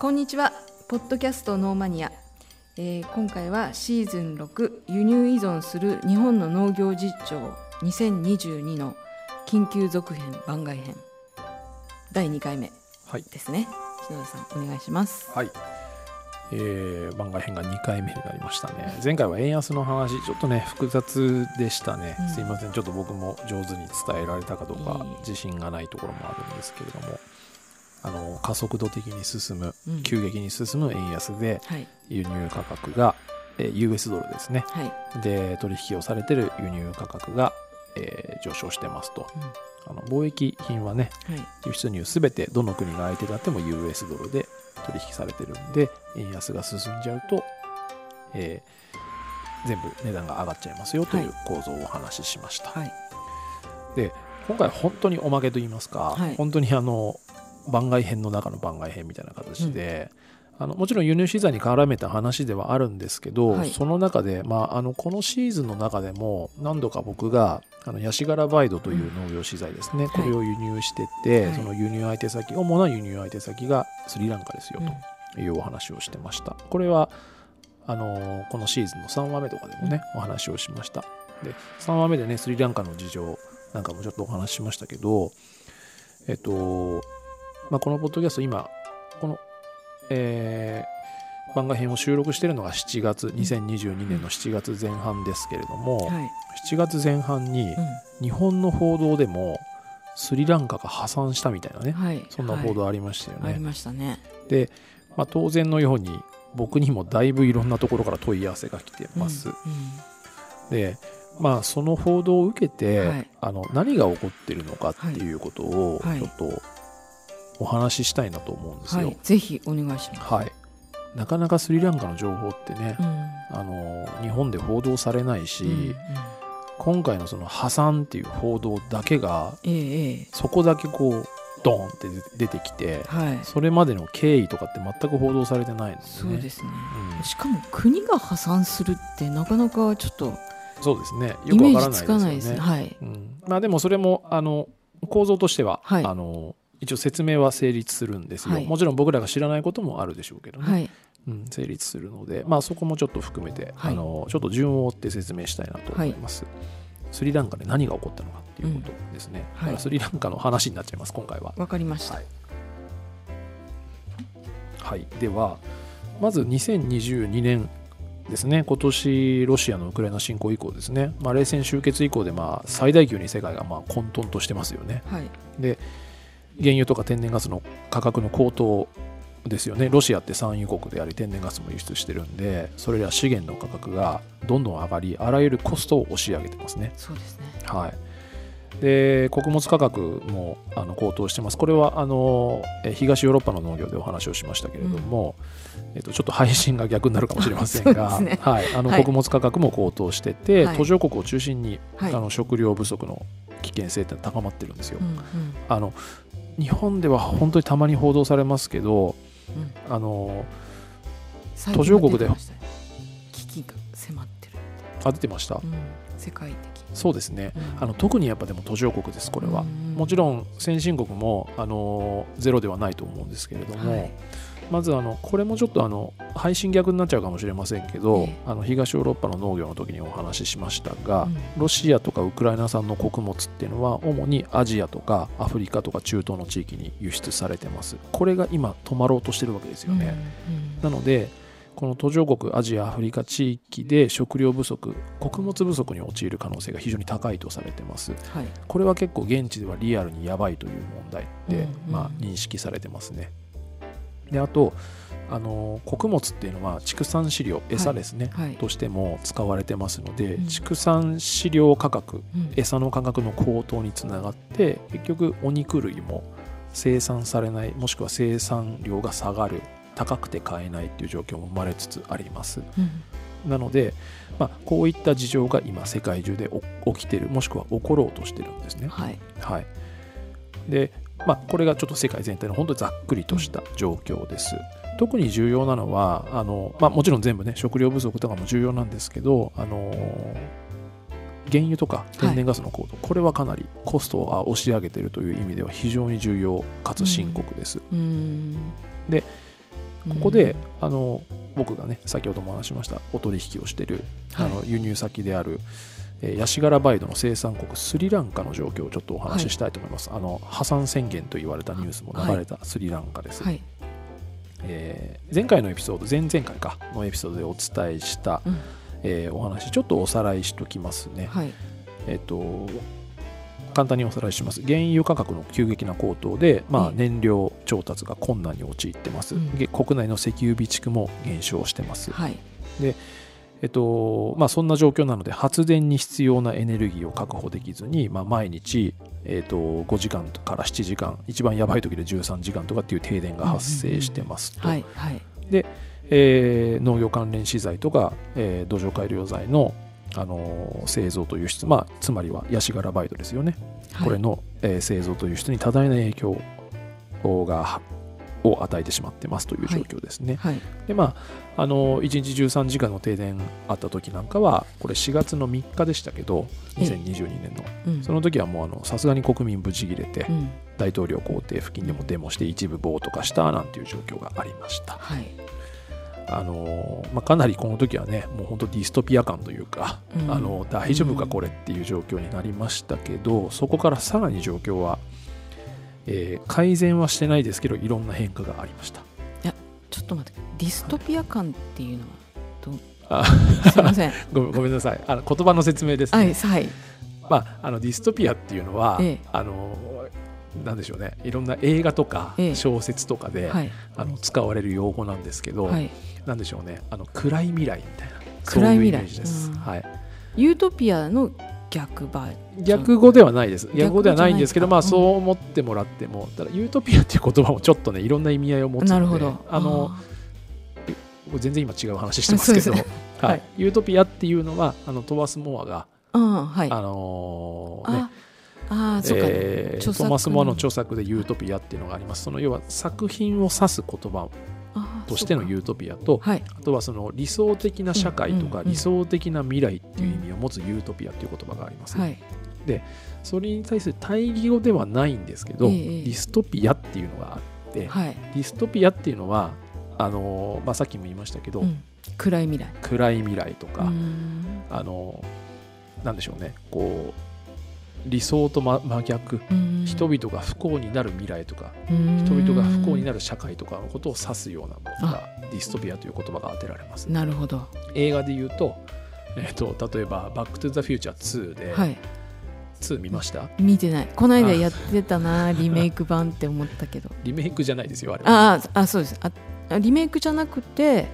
こんにちは。ポッドキャストノーマニア、えー今回はシーズン6輸入依存する日本の農業実情2022の緊急続編番外編。第2回目はい、ですね。篠田さんお願いします。はい。えー番外編が2回目になりましたね。前回は円安の話ちょっとね複雑でしたね、うん。すいません。ちょっと僕も上手に伝えられたかどうかいい自信がないところもあるんですけれどもあの加速度的に進むうん。急激に進む円安ではい。輸入価格が、えー US ドルですね。はい、で取引をされてる輸入価格が、えー上昇してますと。うん。あの貿易品はねはい。輸出入すべてどの国が相手であっても US ドルで取引されてるんで円安が進んじゃうと、えー全部値段が上がっちゃいますよという構造をお話ししました、はい。今回本当におまけと言いますか、はい。本当にあの番外編の中の番外編みたいな形で、あのもちろん輸入資材に絡めた話ではあるんですけど、はい。その中で、まあ、あのこのシーズンの中でも何度か僕があのヤシガラバイドという農業資材ですね、これを輸入してて、はい。その輸入相手先主な輸入相手先がスリランカですようん。というお話をしてました。これはあのこのシーズンの3話目とかでもね、お話をしました。で3話目でねスリランカの事情なんかもちょっとお話ししましたけどえっと、まあ、このポッドキャスト今このえー番外編を収録しているのが7月2022年の7月前半ですけれども、はい。7月前半に日本の報道でもスリランカが破産したみたいなね、うんはい。そんな報道ありましたよね。はい。ありましたね。で、まあ、当然のように僕にもだいぶいろんなところから問い合わせが来てます。うんでまあその報道を受けて、はい。あの何が起こってるのかっていうことをはい。ちょっとお話ししたいなと思うんですよ。はいぜひお願いします。はい、なかなかスリランカの情報ってね、うん。あの日本で報道されないし、うんうん。今回のその破産っていう報道だけがええええ。そこだけこうドーンって出てきてはい。それまでの経緯とかって全く報道されてないので、ね、そうですね。うん。しかも国が破産するってなかなかちょっとそうですね。よくわからなないいですすよね。でねはい。うん。まあ、でもそれもあの構造としては、はい。あの一応説明は成立するんですよ、はい。もちろん僕らが知らないこともあるでしょうけどね、はい。うん、成立するので、まあ、そこもちょっと含めて、はい。あのちょっと順を追って説明したいなと思います、スリランカで何が起こったのかっていうことですね、うん。スリランカの話になっちゃいます今回は。わかりました。はい。はい、ではまず2022年ですね。今年ロシアのウクライナ侵攻以降ですね、まあ、冷戦終結以降でまあ最大級に世界がまあ混沌としてますよね。はい。で原油とか天然ガスの価格の高騰ですよね。ロシアって産油国であり天然ガスも輸出してるんでそれら資源の価格がどんどん上がりあらゆるコストを押し上げてますね。そうですね。はい、で穀物価格もあの高騰してます、これはあのえ東ヨーロッパの農業でお話をしましたけれども、えっと、ちょっと配信が逆になるかもしれませんが、ね。はい、あのはい。穀物価格も高騰してて、はい。途上国を中心に、はい。あの食料不足の危険性って高まってるんですよ。うんうん。あの日本では本当にたまに報道されますけど、うん。あの途上国で危機が迫ってるあ出てました、うん。世界的そうですね、うん。あの特にやっぱでも途上国です、これは。うん。もちろん先進国もあのゼロではないと思うんですけれども、はいまずあのこれもちょっとあの配信逆になっちゃうかもしれませんけど、ええ。あの東ヨーロッパの農業の時にお話ししましたが、うん。ロシアとかウクライナ産の穀物っていうのは主にアジアとかアフリカとか中東の地域に輸出されてます。これが今止まろうとしてるわけですよね、なのでこの途上国アジアアフリカ地域で食料不足穀物不足に陥る可能性が非常に高いとされてます。はい。これは結構現地ではリアルにやばいという問題って、まあ、認識されてますね。であとあの穀物っていうのは畜産飼料餌ですね、はい。としても使われてますので、うん。畜産飼料価格うん。餌の価格の高騰につながって結局お肉類も生産されないもしくは生産量が下がる高くて買えないっていう状況も生まれつつあります。うん。なので、まあ、こういった事情が今世界中でお起きてるもしくは起ころうとしてるんですね。はい。はい、で、まあ、これがちょっと世界全体の本当にざっくりとした状況です。特に重要なのはあの、まあ、もちろん全部ね食料不足とかも重要なんですけどあの原油とか天然ガスの高騰、これはかなりコストを押し上げているという意味では非常に重要かつ深刻です。うんここであの僕がね先ほども話しましたお取引をしている、はいあの輸入先である、えーヤシガラバイドの生産国スリランカの状況をちょっとお話ししたいと思います、あの破産宣言と言われたニュースも流れたスリランカです、はい。えー前回のエピソード前々回かのエピソードでお伝えした、うん。えーお話ちょっとおさらいしときますね、はい。えっと簡単におさらいします。原油価格の急激な高騰で、まあえ、え。燃料調達が困難に陥ってます、うん。げ国内の石油備蓄も減少してます、はいえっとまあ、そんな状況なので発電に必要なエネルギーを確保できずに、まあ、毎日、えっと、5時間から7時間一番やばい時で13時間とかっていう停電が発生してますと、はいはい。えー農業関連資材とか、えー土壌改良剤の、あのー製造と輸出、まあ、つまりはヤシガラバイトですよね、はい。これの、えー製造と輸出に多大な影響がを与えてしまってますという状況ですね。はい。でまああの1日13時間の停電あった時なんかはこれ4月の3日でしたけど2022年の。うん。その時はもうあのさすがに国民ブチ切れてうん。大統領公邸付近でもデモして一部暴徒化したなんていう状況がありました。はい。あのまあ、かなりこの時はねもう本当ディストピア感というか、うん。あの大丈夫かうんこれっていう状況になりましたけど、そこからさらに状況は、えー改善はしてないですけどいろんな変化がありました。ちょっと待ってディストピア感っていうのはあどう？すいません。ごめんごめんなさい。あの言葉の説明です、ね。はいはい。まあ、あのディストピアっていうのは、ええ。あのなんでしょうね。いろんな映画とかええ。小説とかで、はい。あの使われる用語なんですけど、はい。なんでしょうね。あの暗い未来みたいな暗い未来。そういうイメージです、うん。はい、ユートピアの逆バ逆語ではないです。逆語ではないんですけどまあそう思ってもらってもただユートピアっていう言葉もちょっとねいろんな意味合いを持つのでなるほど。あの全然今違う話してますけど。そうですはい。はい。ユートピアっていうのはあのトマス・モアが、あーはい。あのーね。あそうか、トマス・モアの著作でユートピアっていうのがあります。その要は作品を指す言葉としてのユートピアとか。はい。あとはその理想的な社会とか理想的な未来っていう意味を持つユートピアっていう言葉があります、はい。それに対する対義語ではないんですけど、ええディストピアっていうのがあって、はい、ディストピアっていうのはあのーまあ、さっきも言いましたけど、うん、暗い未来。暗い未来とか、あのーなんでしょうね。こう理想と真真逆人々が不幸になる未来とか人々が不幸になる社会とかのことを指すようなものがディストピアという言葉が当てられます。なるほど。映画で言うと,、えっと例えば「バック・トゥ・ザ・フューチャー2」で、はい。2見ました？見てない。この間やってたなリメイク版って思ったけど。リメイクじゃないですよあれは。あーあそうです。ああリメイクじゃなくて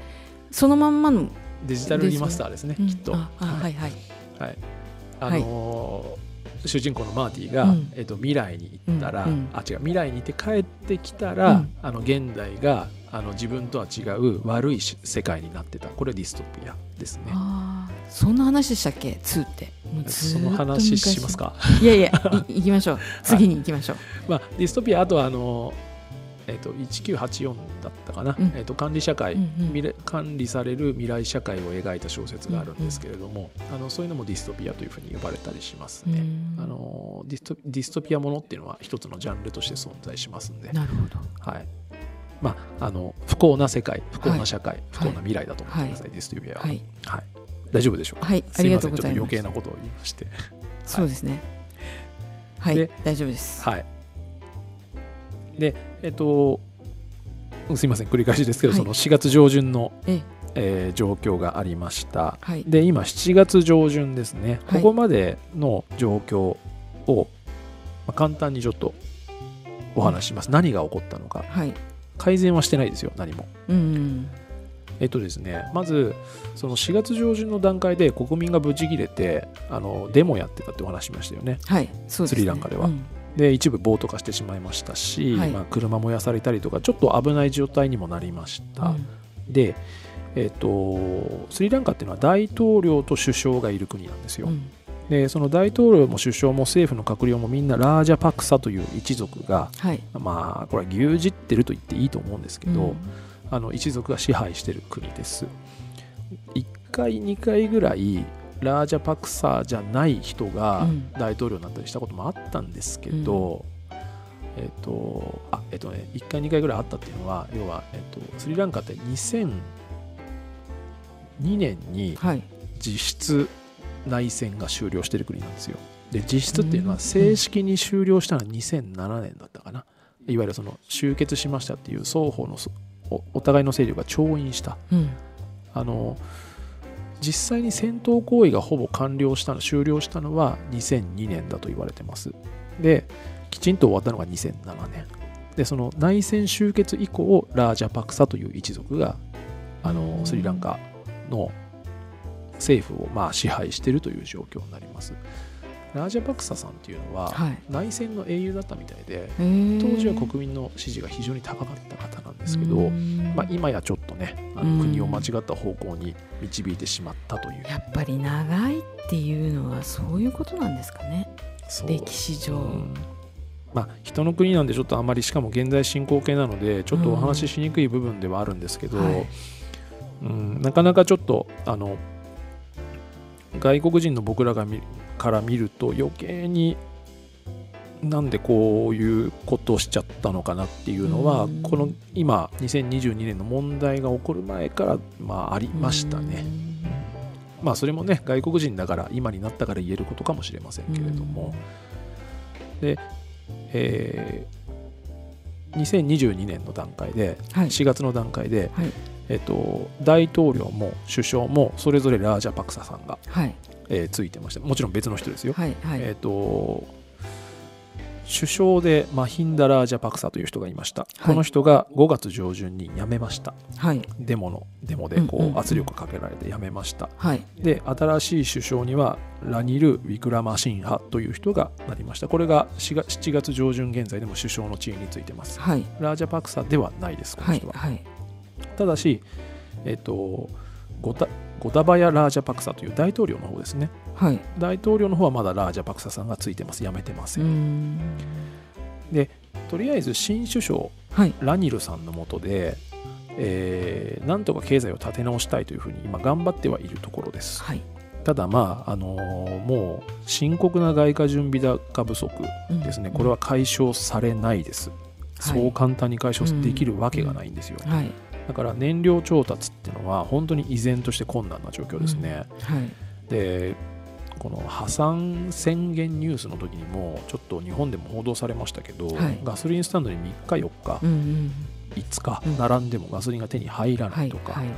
そのまんまの、デジタルリマスターですねうん。きっと。ああはい。はいはい、あのー主人公のマーティが、うん。えっと未来に行ったら、うん。うん。あ違う未来に行って帰ってきたら、うん。あの現代があの自分とは違う悪いし世界になってた。これディストピアですね。そんな話でしたっけ？2って。その話しますか、昔いやいやい 行きましょう。次に行きましょう、まあ、ディストピアあとはあのーえっと1984だったかな、うん。えっと管理社会、うんうん。管理される未来社会を描いた小説があるんですけれども、あのそういうのもディストピアというふうに呼ばれたりしますね。うん。あのディストディストピアものっていうのは一つのジャンルとして存在しますんで、なるほど。はい。まあ、あの不幸な世界不幸な社会、不幸な未来だと思ってください、ディストピアは、はい。はい。大丈夫でしょうか、はい。ありがとうございすませんちょっと余計なことを言いまして。そうですね。はい。で大丈夫です。はいでえっとすいません繰り返しですけど、はい。その4月上旬の、ええ。ー状況がありました。はい。で今7月上旬ですね、はい。ここまでの状況を、まあ、簡単にちょっとお話しします、何が起こったのか。はい。改善はしてないですよ何も。うん。えっとですねまずその4月上旬の段階で国民がブチ切れてあのデモやってたってお話しましたよね。はいそうね。スリランカでは。うんで一部暴徒化してしまいましたし、はい。まあ、車燃やされたりとかちょっと危ない状態にもなりました、うん。でえっとスリランカっていうのは大統領と首相がいる国なんですよ、うん。でその大統領も首相も政府の閣僚もみんなラージャパクサという一族がはい。まあこれは牛耳ってると言っていいと思うんですけど、うん。あの一族が支配してる国です。1回2回ぐらいラージャパクサじゃない人がうん。大統領になったりしたこともあったんですけど、えっ、とあえっ、とね1回2回ぐらいあったっていうのは要は、えっとスリランカって2002年にはい。実質内戦が終了してる国なんですよ。で実質っていうのうん。は正式に終了したのは2007年だったかな。いわゆるその終結しましたっていう双方のお互いの勢力が調印した。うん。あの実際に戦闘行為がほぼ完了したの終了したのは2002年だと言われてます。できちんと終わったのが2007年。でその内戦終結以降ラージャパクサという一族があのスリランカの政府をまあ支配しているという状況になりますラージャパクサさんっていうのははい。内戦の英雄だったみたいで当時は国民の支持が非常に高かった方なんですけど、うん。まあ、今やちょっとねあうん。の国を間違った方向に導いてしまったという、やっぱり長いっていうのはそういうことなんですかね。歴史上、うん。まあ、人の国なんでちょっとあまりしかも現在進行形なのでちょっとお話ししにくい部分ではあるんですけど、はい。うん、なかなかちょっとあの外国人の僕らが見から見ると余計になんでこういうことをしちゃったのかなっていうのは、うん。この今2022年の問題が起こる前から、まあ、ありましたね。まあそれもね外国人だから今になったから言えることかもしれませんけれども、で、えー2022年の段階ではい。4月の段階で、はい。えっと、大統領も首相もそれぞれラージャパクサさんが、はいえーついてました。もちろん別の人ですよ、はいはい、えっと首相でマヒンダ・ラージャパクサという人がいました、はい。この人が5月上旬に辞めました。はい。デモのデモでこうんうんうん。う圧力かけられて辞めました、はい。で新しい首相にはラニル・ウィクラマシンハという人がなりました。これが4月 ,7 月上旬現在でも首相の地位についてます。はい。ラージャパクサではないですこの人は、はいはい。ただしえっ、とゴタゴタバヤ・ラージャパクサという大統領の方ですね。はい。大統領の方はまだラージャパクサさんがついてます。辞めてません、んとりあえず新首相はい。ラニルさんのもとで、えーなんとか経済を立て直したいというふうに今頑張ってはいるところです。はい。ただまあ、あのーもう深刻な外貨準備高不足ですね、これは解消されないです、そう簡単に解消できるわけがないんですよ、はいだから燃料調達っていうのは本当に依然として困難な状況ですね、はい。でこの破産宣言ニュースの時にもちょっと日本でも報道されましたけど、はい。ガソリンスタンドに3日4日うんうん。5日うん並んでもガソリンが手に入らはいないとか、はい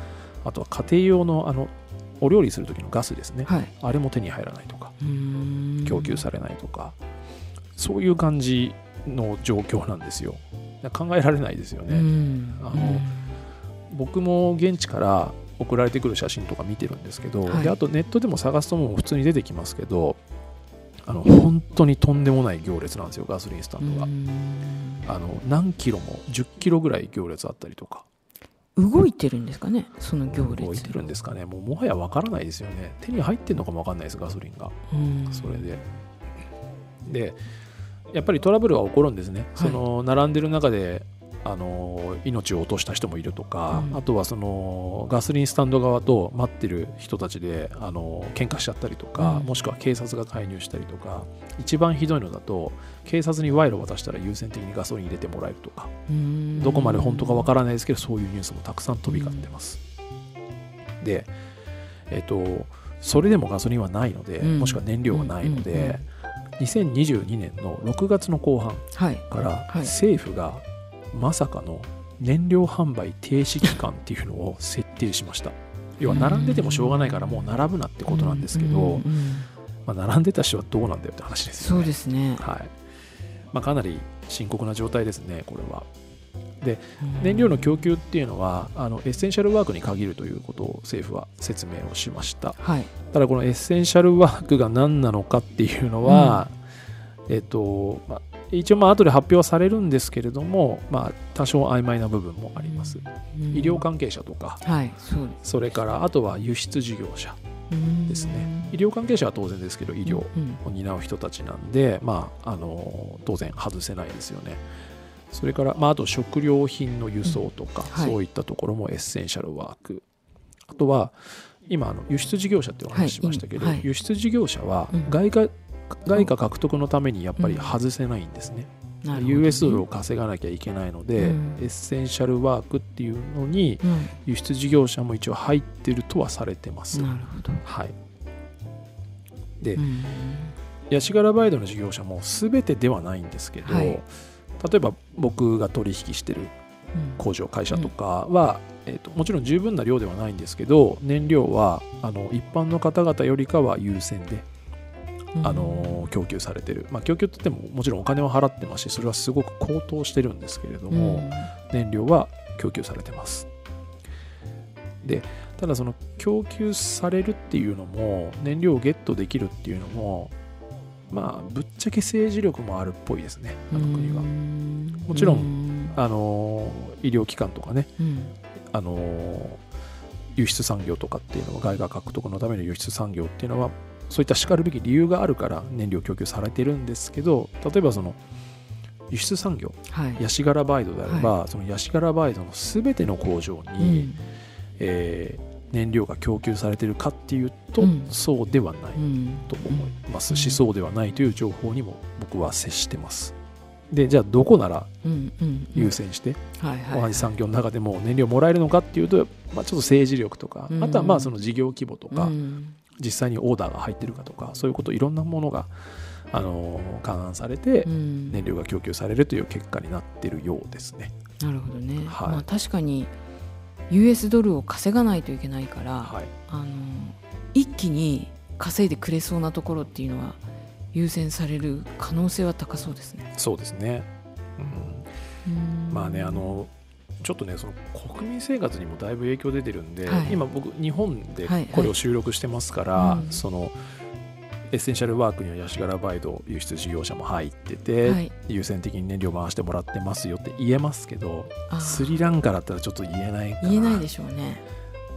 あとは家庭用のあのお料理する時のガスですね、はい。あれも手に入らないとか供給されないとか、そういう感じの状況なんですよ。考えられないですようね、ん。あの僕も現地から送られてくる写真とか見てるんですけど、はい。であとネットでも探すともう普通に出てきますけどあの本当にとんでもない行列なんですよガソリンスタンドが、うん。あの何キロも10キロぐらい行列あったりとか。動いてるんですかねその行列動いてるんですかね。もうもはやわからないですよね。手に入ってんのかもわかんないですガソリンが。うん。それで。でやっぱりトラブルは起こるんですね、はい。その並んでる中であの命を落とした人もいるとか、うん。あとはそのガソリンスタンド側と待ってる人たちであの喧嘩しちゃったりとか、うん。もしくは警察が介入したりとか一番ひどいのだと警察に賄賂を渡したら優先的にガソリン入れてもらえるとか、うん。どこまで本当かわからないですけどそういうニュースもたくさん飛び交ってます、でえっ、とそれでもガソリンはないので、うん。もしくは燃料がないので、うんうんうん2022年の6月の後半はい。からはい。政府がまさかの燃料販売停止期間っていうのを設定しました。要は並んでてもしょうがないからもう並ぶなってことなんですけど、うんうんうん。まあ、並んでた人はどうなんだよって話ですよそうねですね。はい。まあ、かなり深刻な状態ですねこれは。燃料の供給っていうのはあのエッセンシャルワークに限るということを政府は説明をしました。はい。ただこのエッセンシャルワークが何なのかっていうのは、えっとまあ、一応まあ後で発表はされるんですけれども、まあ、多少曖昧な部分もあります、医療関係者とか。はいそそれからあとは輸出事業者ですね。医療関係者は当然ですけど医療うん。を担う人たちなんで、まあ、あの当然外せないですよね。それから、まあ、あと食料品の輸送とか、うん。はい。そういったところもエッセンシャルワーク。あとは今あの輸出事業者ってお話ししましたけど、はい。はい。輸出事業者はうん。外貨外貨獲得のためにやっぱり外せないんですね、なるほどね。US ドルを稼がなきゃいけないので、うん。エッセンシャルワークっていうのにうん。輸出事業者も一応入ってるとはされてます。なるほど。はい、でうん。ヤシガラバイドの事業者も全てではないんですけど、はい。例えば僕が取引してるうん。工場会社とかは、えー、ともちろん十分な量ではないんですけど燃料はあの一般の方々よりかは優先で、あの供給されてる、まあ、供給って言ってももちろんお金を払ってますしそれはすごく高騰してるんですけれども、うん。燃料は供給されてます。でただその供給されるっていうのも燃料をゲットできるっていうのもまあぶっちゃけ政治力もあるっぽいですねあの国は。うん。もちろんあの医療機関とかねうん。あの輸出産業とかっていうのは外貨獲得のための輸出産業っていうのはそういったしかるべき理由があるから燃料供給されてるんですけど例えばその輸出産業はい。ヤシガラバイドであれば、そのヤシガラバイドの全ての工場うに、ん。えー燃料が供給されてるかっていうと、うん。そうではないうん。と思いますし、うん。そうではないという情報にも僕は接してます。でじゃあどこなら優先して、はいはい。同じ産業の中でも燃料もらえるのかっていうと、まあ、ちょっと政治力とか、うん。あとはまあその事業規模とか、うん実際にオーダーが入ってるかとかそういうこといろんなものが、あのー勘案されてうん。燃料が供給されるという結果になってるようですね。なるほどね、はい。まあ、確かに US ドルを稼がないといけないから、はい、あの一気に稼いでくれそうなところっていうのは優先される可能性は高そうですね。そうですね、うん、うん。まあねあのちょっとねその国民生活にもだいぶ影響出てるんで、はい。今僕日本ではいこれを収録してますから、うん。そのエッセンシャルワークにはヤシガラバイド輸出事業者も入ってて、はい、優先的に燃料回してもらってますよって言えますけどスリランカだったらちょっと言えないかな。言えないでしょうね。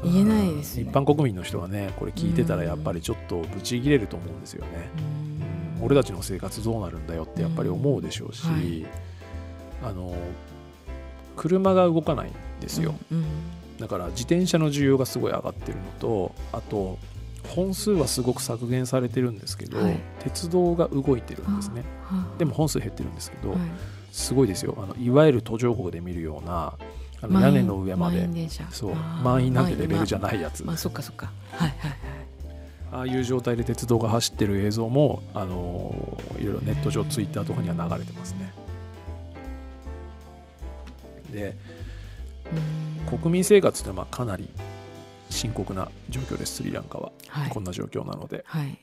言えないですようん。一般国民の人はねこれ聞いてたらやっぱりちょっとブチギレると思うんですよね、俺たちの生活どうなるんだよってやっぱり思うでしょうし、うんはい。あの車が動かないんですよ、うんだから自転車の需要がすごい上がってるのとあと本数はすごく削減されてるんですけど、はい。鉄道が動いてるんですね。はでも本数減ってるんですけど、はい。すごいですよ。あのいわゆる途上国で見るようなあの屋根の上まで。そう。満員なんてレベルじゃないやつ、まあそっかそっか。はいはいはい。ああいう状態で鉄道が走ってる映像も、あのーいろいろネット上ツイッターとかには流れてますねでうん。国民生活ってまあかなり深刻な状況ですスリランカは、はい。こんな状況なので、はい。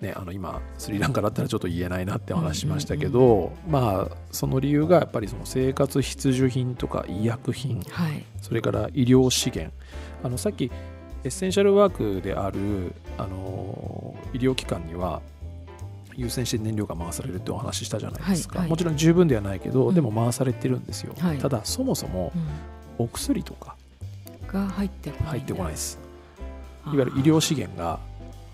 ね、あの今スリランカだったらちょっと言えないなってお話しましたけど、まあその理由がやっぱりその生活必需品とか医薬品はい。それから医療資源。あのさっきエッセンシャルワークであるあの医療機関には優先して燃料が回されるってお話ししたじゃないですか、はいはい。もちろん十分ではないけど、うん。でも回されてるんですよ、はい。ただそもそもうん。お薬とかが入ってこない入ってこないです。いわゆる医療資源が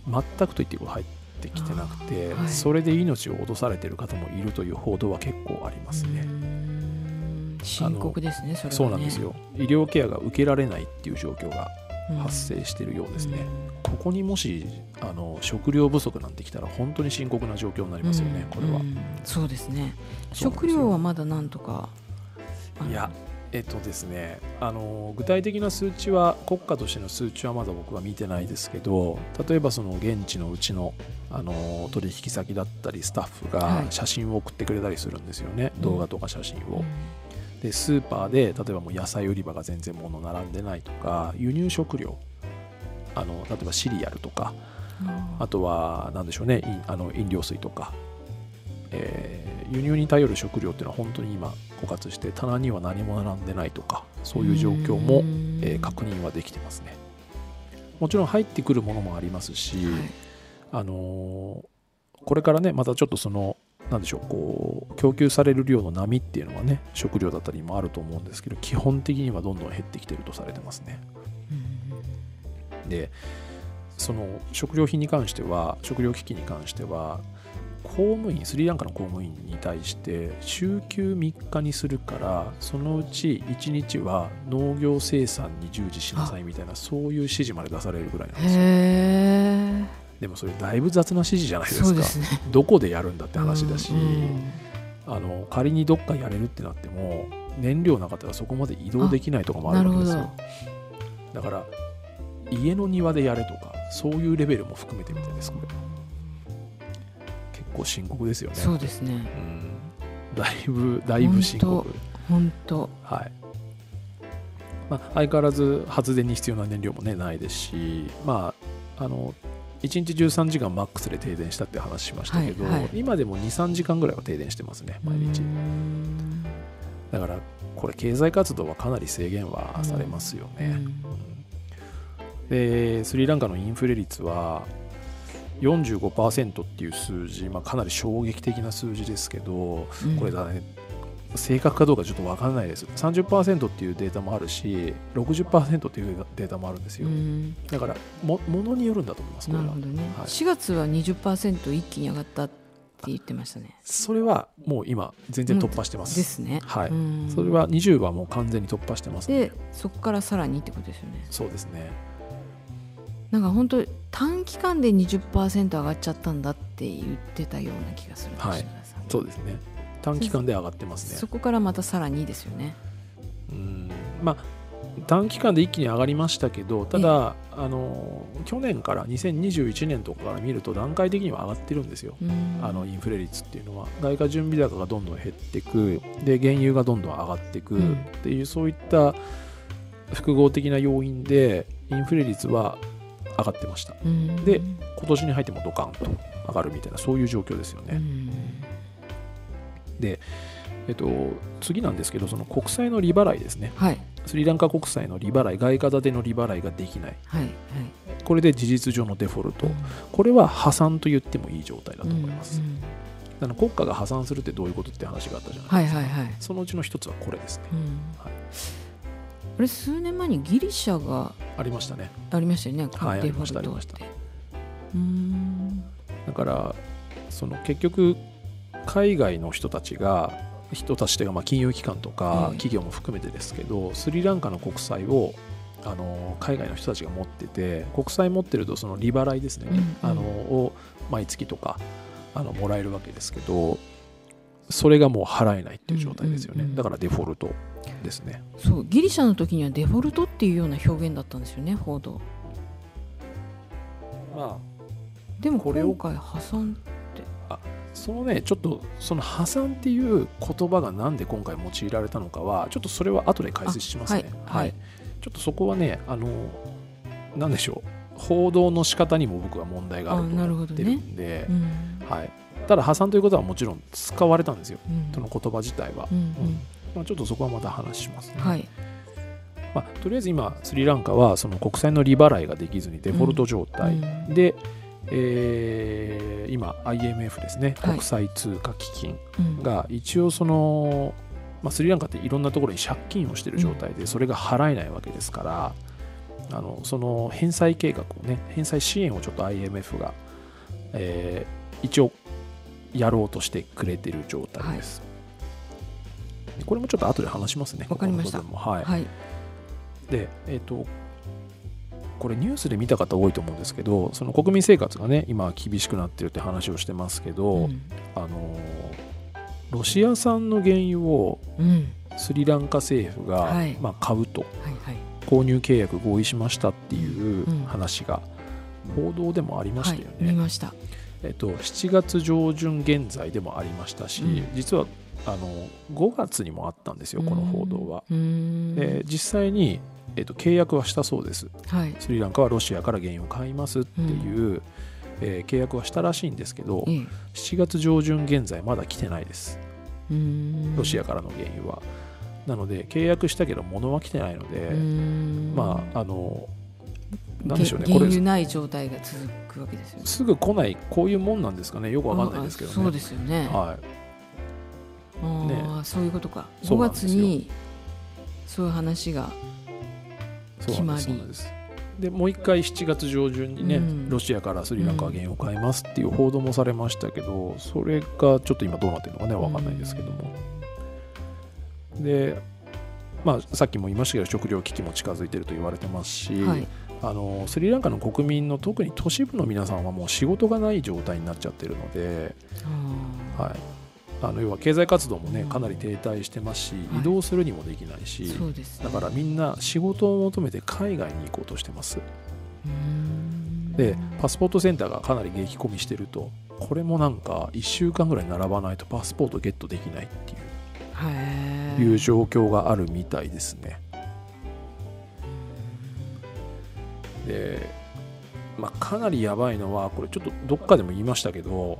全くと言っていいほど入ってきてなくて、それで命を落とされてる方もいるという報道は結構ありますね、深刻ですねそれはね。そうなんですよ。医療ケアが受けられないっていう状況がうん発生しているようですね、うんここにもしあの食料不足なんてきたら本当に深刻な状況になりますよね、うん。これは、うん。そうですね。食料はまだなんとか。いやえっとですねあの具体的な数値は国家としての数値はまだ僕は見てないですけど例えばその現地のうちのあの取引先だったりスタッフがはい。写真を送ってくれたりするんですよね、うん。動画とか写真を、うんでスーパーで例えばもう野菜売り場が全然物並んでないとか輸入食料あの例えばシリアルとかあとは何でしょうねいあの飲料水とか、えー輸入に頼る食料っていうのは本当に今枯渇して棚には何も並んでないとかそういう状況も、うん。えー確認はできてますね。もちろん入ってくるものもありますし、はい。あのーこれからねまたちょっとそのなんでしょうこう供給される量の波っていうのはね食料だったりもあると思うんですけど基本的にはどんどん減ってきてるとされてますね。でその食料品に関しては食料危機に関しては公務員スリランカの公務員に対して週休3日にするからそのうち1日は農業生産に従事しなさいみたいなそういう指示まで出されるぐらいなんですよでもそれだいぶ雑な指示じゃないですか。ね。どこでやるんだって話だし、うんあの仮にどっかやれるってなっても燃料なかったらそこまで移動できないとかもあるわけですよ。だから家の庭でやれとかそういうレベルも含めてみたいですこれ。結構深刻ですよね。そうですね。うん。だいぶだいぶ深刻。本当。はい。まあ、相変わらず発電に必要な燃料もねないですしまああの1日13時間マックスで停電したって話しましたけど、はいはい。今でも23時間ぐらいは停電してますね毎日。だからこれ経済活動はかなり制限はされますよね、うん。でスリランカのインフレ率は45%っていう数字、まあ、かなり衝撃的な数字ですけどうん。これだね正確かどうかちょっと分からないです。30%っていうデータもあるし60%っていうデータもあるんですよ、うん。だからもものによるんだと思いますなるほどね、はい。4月は20%一気に上がったって言ってましたね。それはもう今全然突破してます、ですね。はい。うん。それは20はもう完全に突破してますね。でそこからさらにってことですよね。そうですね。なんか本当短期間で20%上がっちゃったんだって言ってたような気がする。んですはいそうですね短期間で上がってますね。そこからまたさらにですよね。うん。まあ短期間で一気に上がりましたけどただあの去年から2021年とかから見ると段階的には上がってるんですよ、うん。あのインフレ率っていうのは。外貨準備高がどんどん減っていく。で原油がどんどん上がっていく。うん。っていう、そういった複合的な要因でインフレ率は上がってました。うん。で今年に入ってもドカンと上がるみたいなそういう状況ですよね、うんえっと、次なんですけどその国債の利払いですね。はい。スリランカ国債の利払い外貨建ての利払いができない。はいはい。これで事実上のデフォルト。これは破産と言ってもいい状態だと思います、うんうん。あの国家が破産するってどういうことって話があったじゃないですか、はいはいはい、そのうちの一つはこれですね。うん。はい。あれ数年前にギリシャがありましたね。ありましたよね、はいありましたありました。うーん。だからその結局海外の人たちが人たちというかまあ金融機関とかうん。企業も含めてですけど、スリランカの国債をあの海外の人たちが持ってて国債持ってるとその利払いですね、うん。うんあのを毎月とかあのもらえるわけですけどそれがもう払えないっていう状態ですよね、うんうんうん。だからデフォルトですね。そうギリシャの時にはデフォルトっていうような表現だったんですよね報道。まあでもこれを今回破産そのねちょっとその破産っていう言葉がなんで今回用いられたのかはちょっとそれは後で解説しますね。あはいはい。ちょっとそこはねあのなんでしょう。報道の仕方にも僕は問題があると思ってるんで、うん。はい、ただ破産ということはもちろん使われたんですよ。うん。その言葉自体は、うんうん。まあ、ちょっとそこはまた話しますね、うんはい。まあ、とりあえず今スリランカはその国債の利払いができずにデフォルト状態、うん。で、えー今 IMF ですね。はい。国際通貨基金うん。が一応その、まあ、スリランカっていろんなところに借金をしている状態でそれが払えないわけですからあのその返済計画をね返済支援をちょっと IMF が、えー一応やろうとしてくれている状態です、でこれもちょっと後で話しますね。わかりました。はい、はい。でえっ、とこれニュースで見た方多いと思うんですけどその国民生活がね今厳しくなってるって話をしてますけど、うん。あのロシア産の原油をうん。スリランカ政府が、はい。まあ、買うと。はいはい。購入契約合意しましたっていううん。話が報道でもありましたよね、はい。見ました。えっと、7月上旬現在でもありましたし、うん。実はあの5月にもあったんですよこの報道は、で実際に、えっと、契約はしたそうです。はい。スリランカはロシアから原油を買いますっていう、えー契約はしたらしいんですけどええ。7月上旬現在まだ来てないです。うーん。ロシアからの原油は。なので契約したけど物は来てないので、うーん。まああのなんでしょうねげこれ。原油ない状態が続くわけですよね。すぐ来ないこういうもんなんですかね。よくわかんないですけどね。あそうですよね。はい。ね。そういうことか。5そうなんですよ。月にそういう話が決まり。そうなんです。でもう一回7月上旬にね、うん。ロシアからスリランカは原油を買いますっていう報道もされましたけどそれがちょっと今どうなってるのかねわかんないですけども、でまあさっきも言いましたけど食料危機も近づいてると言われてますし、はい。あのスリランカの国民の特に都市部の皆さんはもう仕事がない状態になっちゃってるので、あはい、あの要は経済活動もねうんかなり停滞してますし、はい。移動するにもできないし、ね、だからみんな仕事を求めて海外に行こうとしてます。でパスポートセンターがかなり激混みしてるとこれもなんか1週間ぐらい並ばないとパスポートゲットできないっていういう状況があるみたいですね。で、まあ、かなりやばいのはこれちょっとどっかでも言いましたけど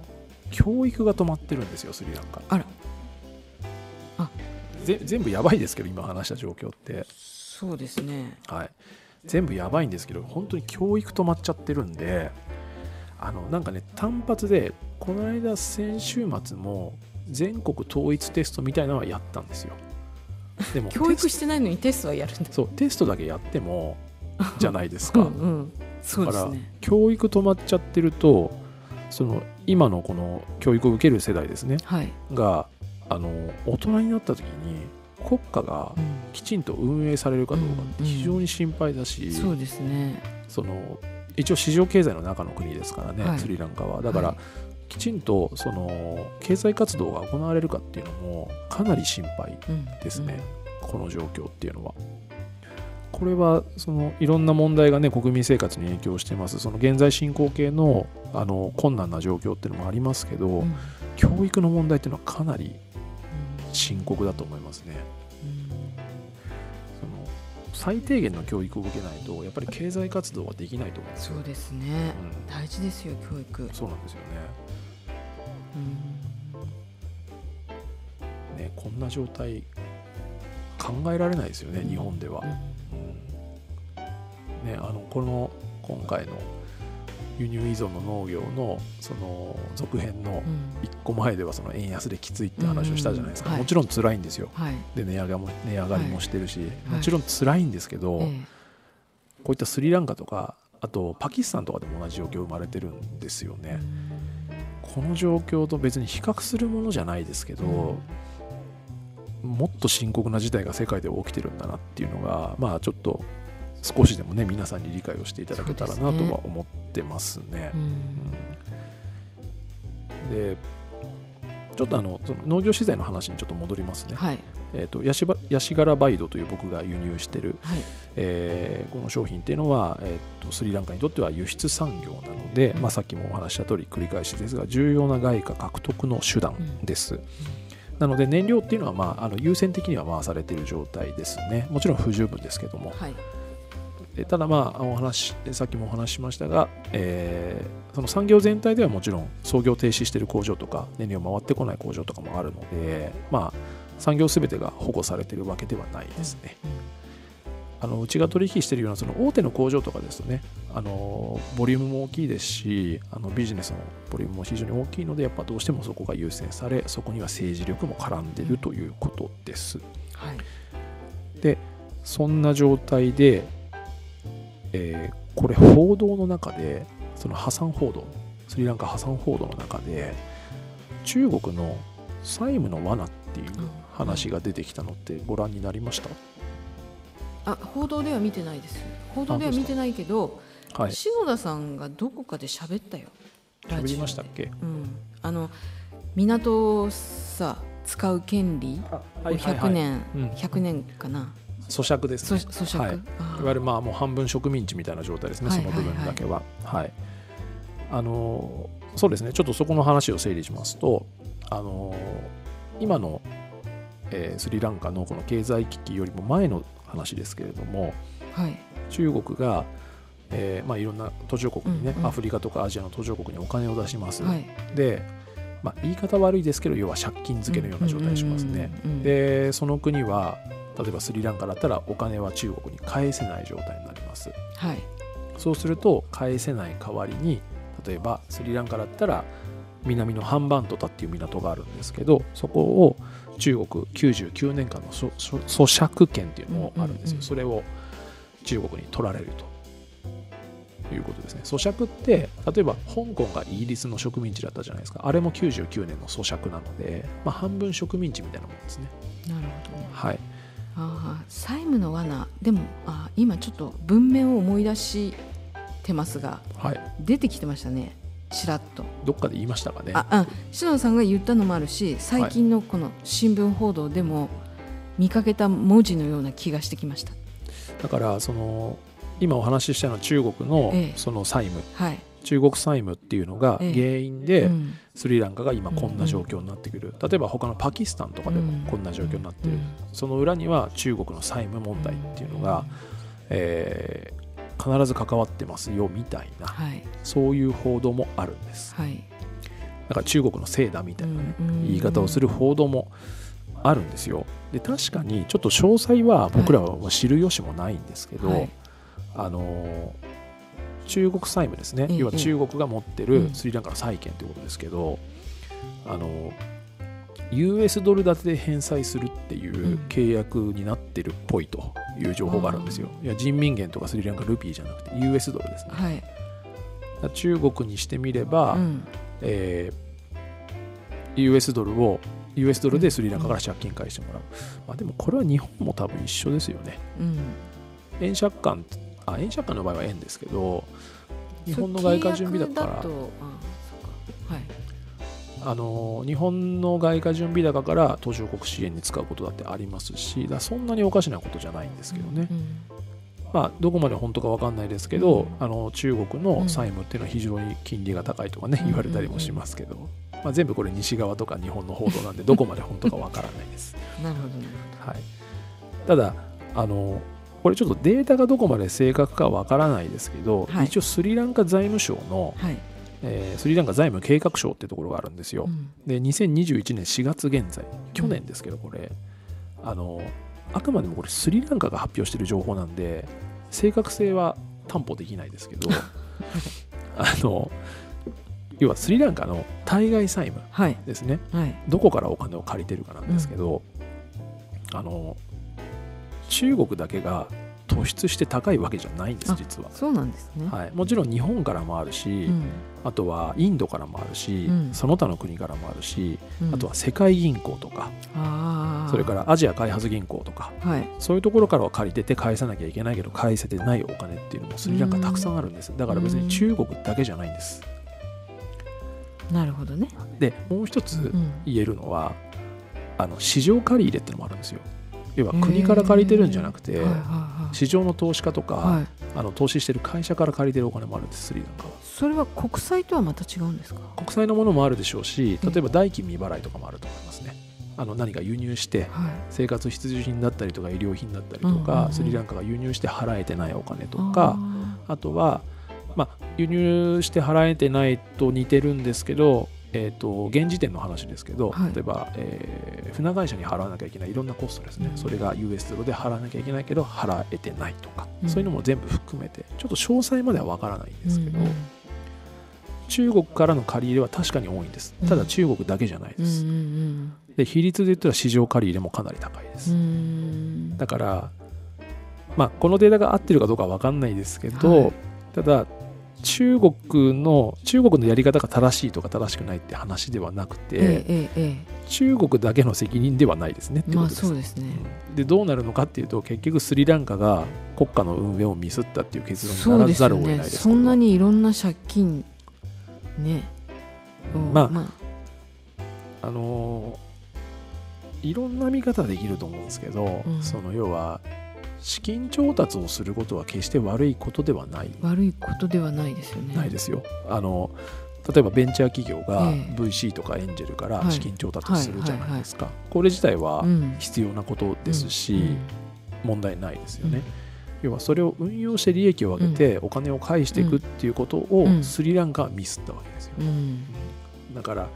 教育が止まってるんですよスリランカ。あら。あ。ぜ全部やばいですけど今話した状況って、そうですね。はい、全部やばいんですけど本当に教育止まっちゃってるんであのなんかね単発でこの間先週末も全国統一テストみたいなのはやったんですよ。でも教育してないのにテストはやるんだ。そうテストだけやっても じゃないですうか、んうん。そうですね。教育止まっちゃってるとその今のこの教育を受ける世代ですね。はい、があの大人になった時に国家がうん。きちんと運営されるかどうかって非常に心配だし、そうですね。その一応市場経済の中の国ですからね、はい。スリランカは。だから、はい。きちんとその経済活動が行われるかっていうのもかなり心配うん。ですね、この状況っていうのは。これはそのいろんな問題がね国民生活に影響してますその現在進行形のあの困難な状況っていうのもありますけど、うんうん教育の問題っていうのはかなり深刻だと思いますね。その最低限の教育を受けないとやっぱり経済活動はできないと思うんですよ。そうですねうん大事ですよ教育そうなんですよね。ねこんな状態考えられないですよね日本では。ね、あのこの今回の輸入依存の農業のその続編のうん。1個前ではその円安できついって話をしたじゃないですか、もちろん辛いんですよ。はい。で値上がも値上がりもしてるし、い。もちろん辛いんですけど、えこういったスリランカとかあとパキスタンとかでも同じ状況生まれてるんですよえね、この状況と別に比較するものじゃないですけど、もっと深刻な事態が世界で起きてるんだなっていうのがまあちょっと少しでもね皆さんに理解をしていただけたらなとは思ってますねう。んうんでちょっとあのその農業資材の話にちょっと戻りますね。はいえー、とヤシバヤシガラバイドという僕が輸入してる、はいえーこの商品っていうのは、えー、とスリランカにとっては輸出産業なので、うんまあ、さっきもお話しした通り繰り返しですが重要な外貨獲得の手段です。なので燃料っていうのは、まあ、あの優先的には回されている状態ですね。もちろん不十分ですけども。はいでただまあお話さっきもお話ししましたが、えーその産業全体ではもちろん操業停止している工場とか燃料回ってこない工場とかもあるのでまあ産業すべてが保護されているわけではないですね。あのうちが取引しているようなその大手の工場とかですとねあのボリュームも大きいですしあのビジネスのボリュームも非常に大きいのでやっぱどうしてもそこが優先されそこには政治力も絡んでいるということです。はいそんな状態で、えーこれ報道の中でその破産報道スリランカ破産報道の中で中国の債務の罠っていう話が出てきたのってご覧になりました、あ報道では見てないです。報道では見てないけど、はい。篠田さんがどこかで喋ったよ。ラ喋りましたっけ？うん、あの港をさ使う権利？を100年、うん。100年かな？咀嚼ですそね咀嚼、はい。いわゆるまあもう半分植民地みたいな状態ですね、はいその部分だけは。はい。あのーそうですね、ちょっとそこの話を整理しますと、あのー今の、えースリランカのこの経済危機よりも前の話ですけれども、はい。中国が、えーまあ、いろんな途上国にね、うんうん。アフリカとかアジアの途上国にお金を出します。はい。で、まあ、言い方悪いですけど、要は借金付けのような状態にしますね。でその国は例えばスリランカだったらお金は中国に返せない状態になります。はい。そうすると返せない代わりに例えばスリランカだったら南のハンバントタっていう港があるんですけどそこを中国99年間のそそ咀嚼権っていうのもあるんですよ、それを中国に取られると。いうことですね。咀嚼って例えば香港がイギリスの植民地だったじゃないですか。あれも99年の咀嚼なので、まあ、半分植民地みたいなもんですね。なるほど。ねはいああ債務の罠。でもあ今ちょっと文面を思い出してますがはい。出てきてましたね。ちらっと。どっかで言いましたかね。ああ篠田さんが言ったのもあるし最近のこの新聞報道でも見かけた文字のような気がしてきました。だからその今お話ししたのは中国のええ。その債務、はい、中国債務っていうのがええ。原因でうん。スリランカが今こんな状況になってくる、例えば他のパキスタンとかでうん。もこんな状況になってる、うん。その裏には中国の債務問題っていうのが、えー必ず関わってますよみたいなはい。そういう報道もあるんです。はい。だから中国のせいだみたいなね、うん。言い方をする報道もあるんですよ。で確かにちょっと詳細は僕らは知る由もないんですけど、はい。あのー中国債務ですね、ええ。要は中国が持ってるうん。スリランカの債権ということですけど、あのー US ドル建てで返済するっていう契約になってるっぽいという情報があるんですよ。いや人民元とかスリランカルピーじゃなくて US ドルですね。はい、中国にしてみれば、うん。えー US ドルを US ドルでスリランカから借金返してもらう、まあ、でもこれは日本も多分一緒ですよね。うん、円借款あ円借款の場合は円ですけど日本の外貨準備だから。あの日本の外貨準備高から途上国支援に使うことだってありますしだそんなにおかしなことじゃないんですけどね、うんまあ、どこまで本当か分かんないですけど、うん。あの中国の債務っていうのは非常に金利が高いとかね、うん言われたりもしますけど、まあ、全部これ西側とか日本の報道なんでどこまで本当か分からないです。なるほどねはい、ただあのこれちょっとデータがどこまで正確かわからないですけど、はい。一応スリランカ財務省の、はい、えースリランカ財務計画省ってところがあるんですよ。う。ん。で2021年4月現在。去年ですけどこれ、あのあくまでもこれスリランカが発表している情報なんで正確性は担保できないですけど あの要はスリランカの対外債務はい。ですね。はい。どこからお金を借りてるかなんですけど、あの中国だけが突出して高いわけじゃないんですあ実は、そうなんですね、はい、もちろん日本からもあるし、うん。あとはインドからもあるし、うん。その他の国からもあるし、うん。あとは世界銀行とかそれからアジア開発銀行とかはい。そういうところからは借りてて返さなきゃいけないけど返せてないお金っていうのもスリランカたくさんあるんです。だから別に中国だけじゃないんです。なるほどね、でもう一つうん。言えるのはあの市場借り入れってのもあるんですよ要は国から借りてるんじゃなくて市場の投資家とか、はい、あの投資してる会社から借りてるお金もあるんですスリランカは。それは国債とはまた違うんですか？国債のものもあるでしょうしうん。例えば代金未払いとかもあると思いますね。あの何か輸入してはい。生活必需品だったりとか医療品だったりとか、うんスリランカが輸入して払えてないお金とかああとは、まあ、輸入して払えてないと似てるんですけど、えー、と現時点の話ですけど、はい。例えば、えー船会社に払わなきゃいけないいろんなコストですね、うん。それが US ドルで払わなきゃいけないけど払えてないとか、うん。そういうのも全部含めてちょっと詳細までは分からないんーですけど、うんうん。中国からの借り入れは確かに多いんです。ただ中国だけじゃないです、で比率で言ったら市場借り入れもかなり高いです、だから、まあ、このデータが合ってるかどうかは分かんないですけど、はい。ただ中国の中国のやり方が正しいとか正しくないって話ではなくて、ええ中国だけの責任ではないですねってことです。そうですね、うん。でどうなるのかっていうと結局スリランカが国家の運営をミスったっていう結論にならざるを得ないですそんなににいろんな借金ね、うんまああ。のーいろんな見方できると思うんですけど、うん。その要は資金調達をすることは決して悪いことではない。悪いことではないですよね。ないですよ。あの例えばベンチャー企業がええ。VC とかエンジェルからはい。資金調達をするじゃないですか。これ自体はうん。必要なことですし、うん。問題ないですよね。要はそれを運用して利益を上げてお金を返していくっていうことをうん。スリランカはミスったわけですよ。うん。だから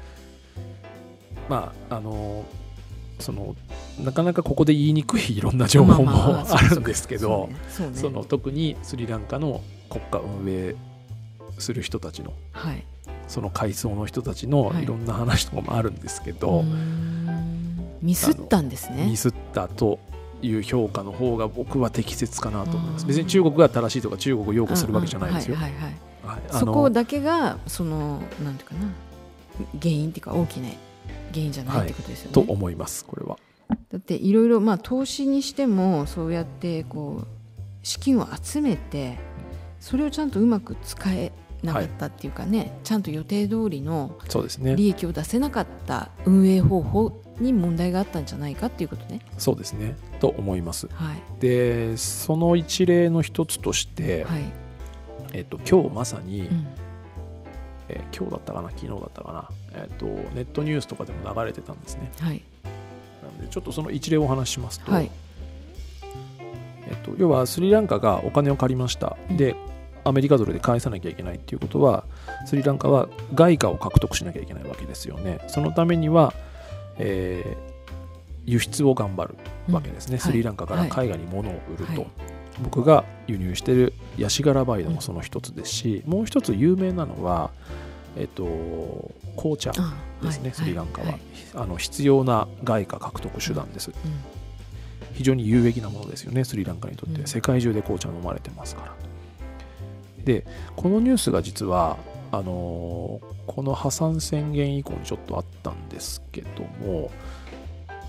まああのそのなかなかここで言いにくいいろんな情報もまあ るんですけど、特にスリランカの国家運営する人たちのはい。その階層の人たちのはい。いろんな話とかもあるんですけうど、ーん。ミスったんですね。ミスったという評価の方が僕は適切かなと思います。うん別に中国が正しいとか中国を擁護するわけじゃないですよ。そこだけがそのなんていうかな。原因っていうか大きな原因じゃないってことですよね、と思いますこれは。だっていろいろまあ投資にしてもそうやってこう資金を集めてそれをちゃんとうまく使えなかったっていうかね、ちゃんと予定通りのそうですね。利益を出せなかった運営方法に問題があったんじゃないかっていうことね。そうですね。と思います。はい。でその一例の一つとして、はい。えっと、今日まさに、うん。えー今日だったかな昨日だったかな、えっと、ネットニュースとかでも流れてたんですね。はい。なのでちょっとその一例をお話ししますと、はい。えっと、要はスリランカがお金を借りました、うん。でアメリカドルで返さなきゃいけないっていうことはスリランカは外貨を獲得しなきゃいけないわけですよね。そのためには、えー輸出を頑張るわけですね、うん。スリランカからはい。海外に物を売ると、はい。僕が輸入しているヤシガラバイドもその一つですし、もう一つ有名なのは、えっと、紅茶あですね、いスリランカは、い。あの必要な外貨獲得手段です、うん。非常に有益なものですよねスリランカにとって、うん。世界中で紅茶飲まれてますから。でこのニュースが実はあのーこの破産宣言以降にちょっとあったんですけども、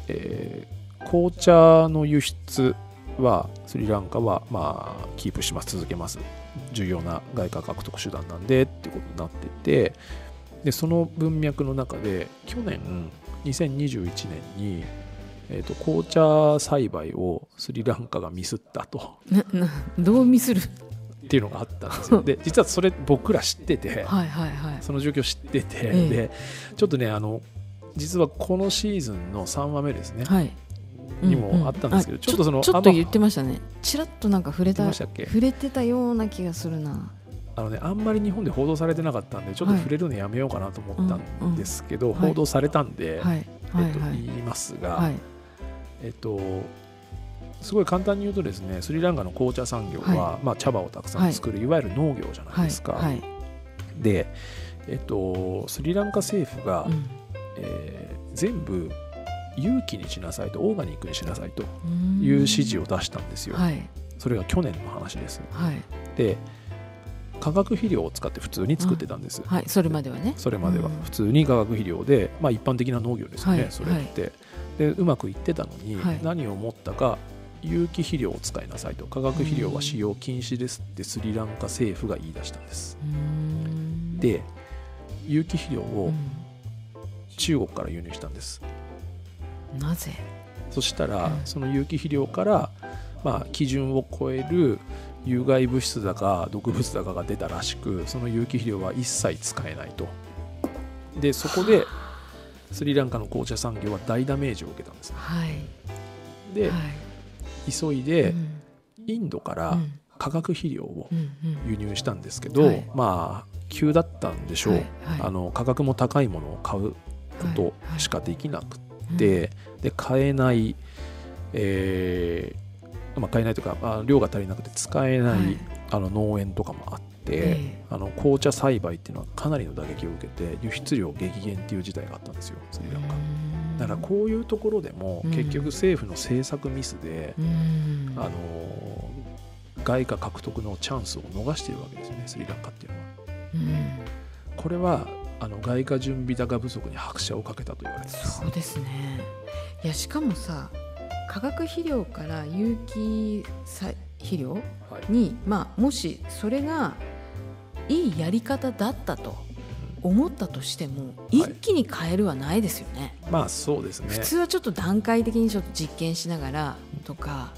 えー紅茶の輸出はスリランカはまあキープします続けます重要な外貨獲得手段なんでっていうことになっててでその文脈の中で去年2021年に、えー、と紅茶栽培をスリランカがミスったと。どうミスる？っていうのがあったんですよ。で実はそれ僕ら知っててはいはいはい。その状況知ってて、ええ。でちょっとねあの実はこのシーズンの3話目ですね、はいにもあったんですけどうちょっとそのちょっと言ってましたね。ちらっとなんか触れた触れてたような気がするな。あのねあんまり日本で報道されてなかったんでちょっとはい。触れるのやめようかなと思ったんですけど、うんうん。はい。報道されたんで、はい。はいえっと、はい言いますが、はい。えっとすごい簡単に言うとですねスリランカの紅茶産業は、はまあ、茶葉をたくさん作る、い、わゆる農業じゃないはいですか。はい。で、えっと、スリランカ政府が、うん。えー全部有機にしなさいとオーガニックにしなさいとうん。いう指示を出したんですよ。はい。それが去年の話です。はい。で化学肥料を使って普通に作ってたんです。はい。それまではね。それまでは。うん。普通に化学肥料で、まあ、一般的な農業ですよね、はい。それって、でうまくいってたのに、はい。何を思ったか有機肥料を使いなさいと。化学肥料は使用禁止ですってスリランカ政府が言い出したんです。で有機肥料をうん。中国から輸入したんです、なぜ？そしたら、うん。その有機肥料から、まあ、基準を超える有害物質だか毒物だかが出たらしくその有機肥料は一切使えないと。でそこでスリランカの紅茶産業は大ダメージを受けたんですはい。ではい。急いでうん。インドからうん。化学肥料をうんうん。輸入したんですけど、はい。まあ急だったんでしょう、はい。はい。あの価格も高いものを買うことしかできなくうんて、で買えない、えーまあ、買えないというかあ量が足りなくて使えない、はい。あの農園とかもあって、えあの紅茶栽培っていうのはかなりの打撃を受けて輸出量激減っていう事態があったんですよスリランカ。うん。だからこういうところでもうん。結局政府の政策ミスで、うん。あの外貨獲得のチャンスを逃しているわけですよねスリランカっていうのは。うん。これはあの外貨準備高不足に拍車をかけたと言われています。そうですね。いやしかもさ化学肥料から有機さ肥料はい。に、まあ、もしそれがいいやり方だったと思ったとしてもい。一気に変えるはないですよね、まあそうですね。普通はちょっと段階的にちょっと実験しながらとか。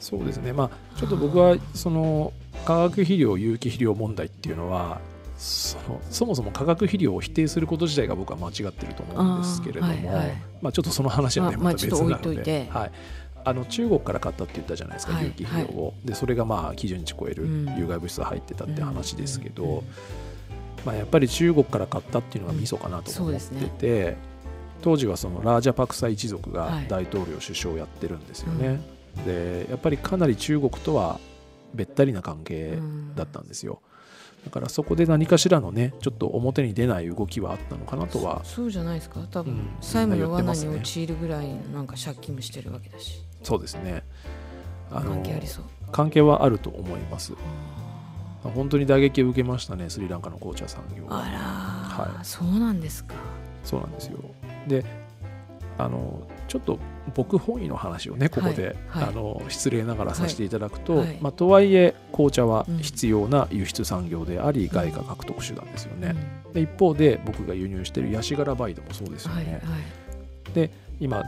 そうですね。まあちょっと僕はその化学肥料有機肥料問題っていうのはそのそもそも化学肥料を否定すること自体が僕は間違ってると思うんですけれども、まあ、ちょっとその話はねまた別なので、はい、あの中国から買ったって言ったじゃないですか、はい有機肥料を、でそれがまあ基準値超えるうん。有害物質が入ってたって話ですけど、うんまあ、やっぱり中国から買ったっていうのがミソかなと思ってて、当時はそのラージャパクサ一族がはい。大統領首相をやってるんですよね、でやっぱりかなり中国とはべったりな関係だったんですよ、だからそこで何かしらのねちょっと表に出ない動きはあったのかなとはそうじゃないですか。多分、うん債務の罠に陥るぐらいのなんか借金もしてるわけだし。そうですね。あの関係ありそう。関係はあると思います。本当に打撃を受けましたねスリランカの紅茶産業は。あらー、はい。そうなんですか。そうなんですよ。であのちょっと僕本位の話をねここで、はい。はいあの失礼ながらさせていただくと、はいはい。まあ、とはいえ紅茶はうん。必要な輸出産業であり、外貨獲得手段ですようん。ね、で一方で僕が輸入しているヤシ殻バイドもそうですよね、はいはい。今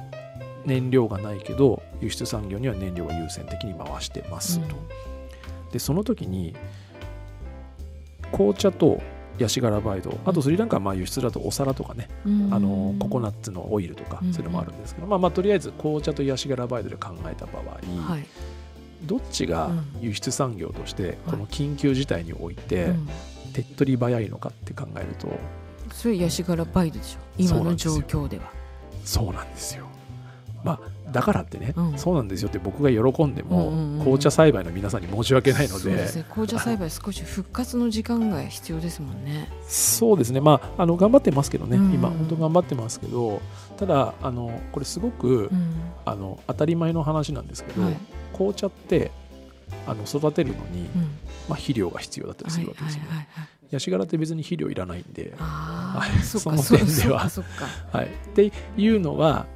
燃料がないけど輸出産業には燃料を優先的に回してますと、でその時に紅茶とヤシ殻バイド。あとスリランカはまあ輸出だとお皿とかね、うん。あのココナッツのオイルとかうん。そういうのもあるんですけど、まあ、まあとりあえず紅茶とヤシ殻バイドで考えた場合、はい。どっちがうん。輸出産業としてこの緊急事態においてうん。手っ取り早いのかって考えるとそれヤシ殻バイドでしょ。今の状そうなんですよ。況ではそうなんですよ。まあだからってね、うん。そうなんですよって僕が喜んでも、うんうんうん紅茶栽培の皆さんに申し訳ないので。ね。紅茶栽培少し復活の時間が必要ですもんね。そうですね。まああの頑張ってますけどね、うん今本当頑張ってますけどただあのこれすごく、うん。あの当たり前の話なんですけど、はい。紅茶ってあの育てるのに、うん。まあ、肥料が必要だったりすはいるわけですよね。はいはいはいヤシ殻って別に肥料いらないんで、あはい。あその点では。そっかそっか。はい、っていうのは、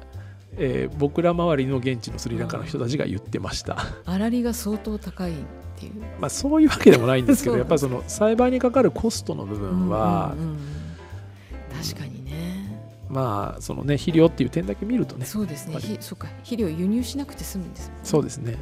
えー僕ら周りの現地のスリランカの人たちが言ってました。粗利が相当高いっていう。まあそういうわけでもないんですけどやっぱりその栽培にかかるコストの部分は、うんうんうん。確かにね。まあそのね肥料っていう点だけ見るとねそうですね。そっか。肥料輸入しなくて済むんですね。そうですね。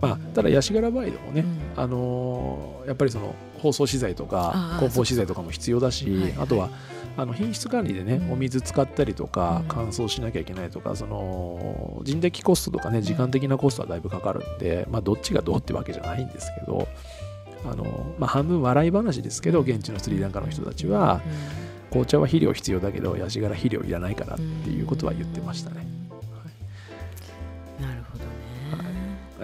まあただヤシ殻バイドもね、うん。あのーやっぱりその包装資材とかああ梱包資材とかも必要だしそうかはいはい。あとはあの品質管理でね、うんお水使ったりとかうん。乾燥しなきゃいけないとかその人的コストとかね時間的なコストはだいぶかかるんで、まあ、どっちがどうってわけじゃないんですけどあの、まあ、半分笑い話ですけど現地のスリランカの人たちは紅茶は肥料必要だけどヤシ殻肥料いらないからっていうことは言ってましたね。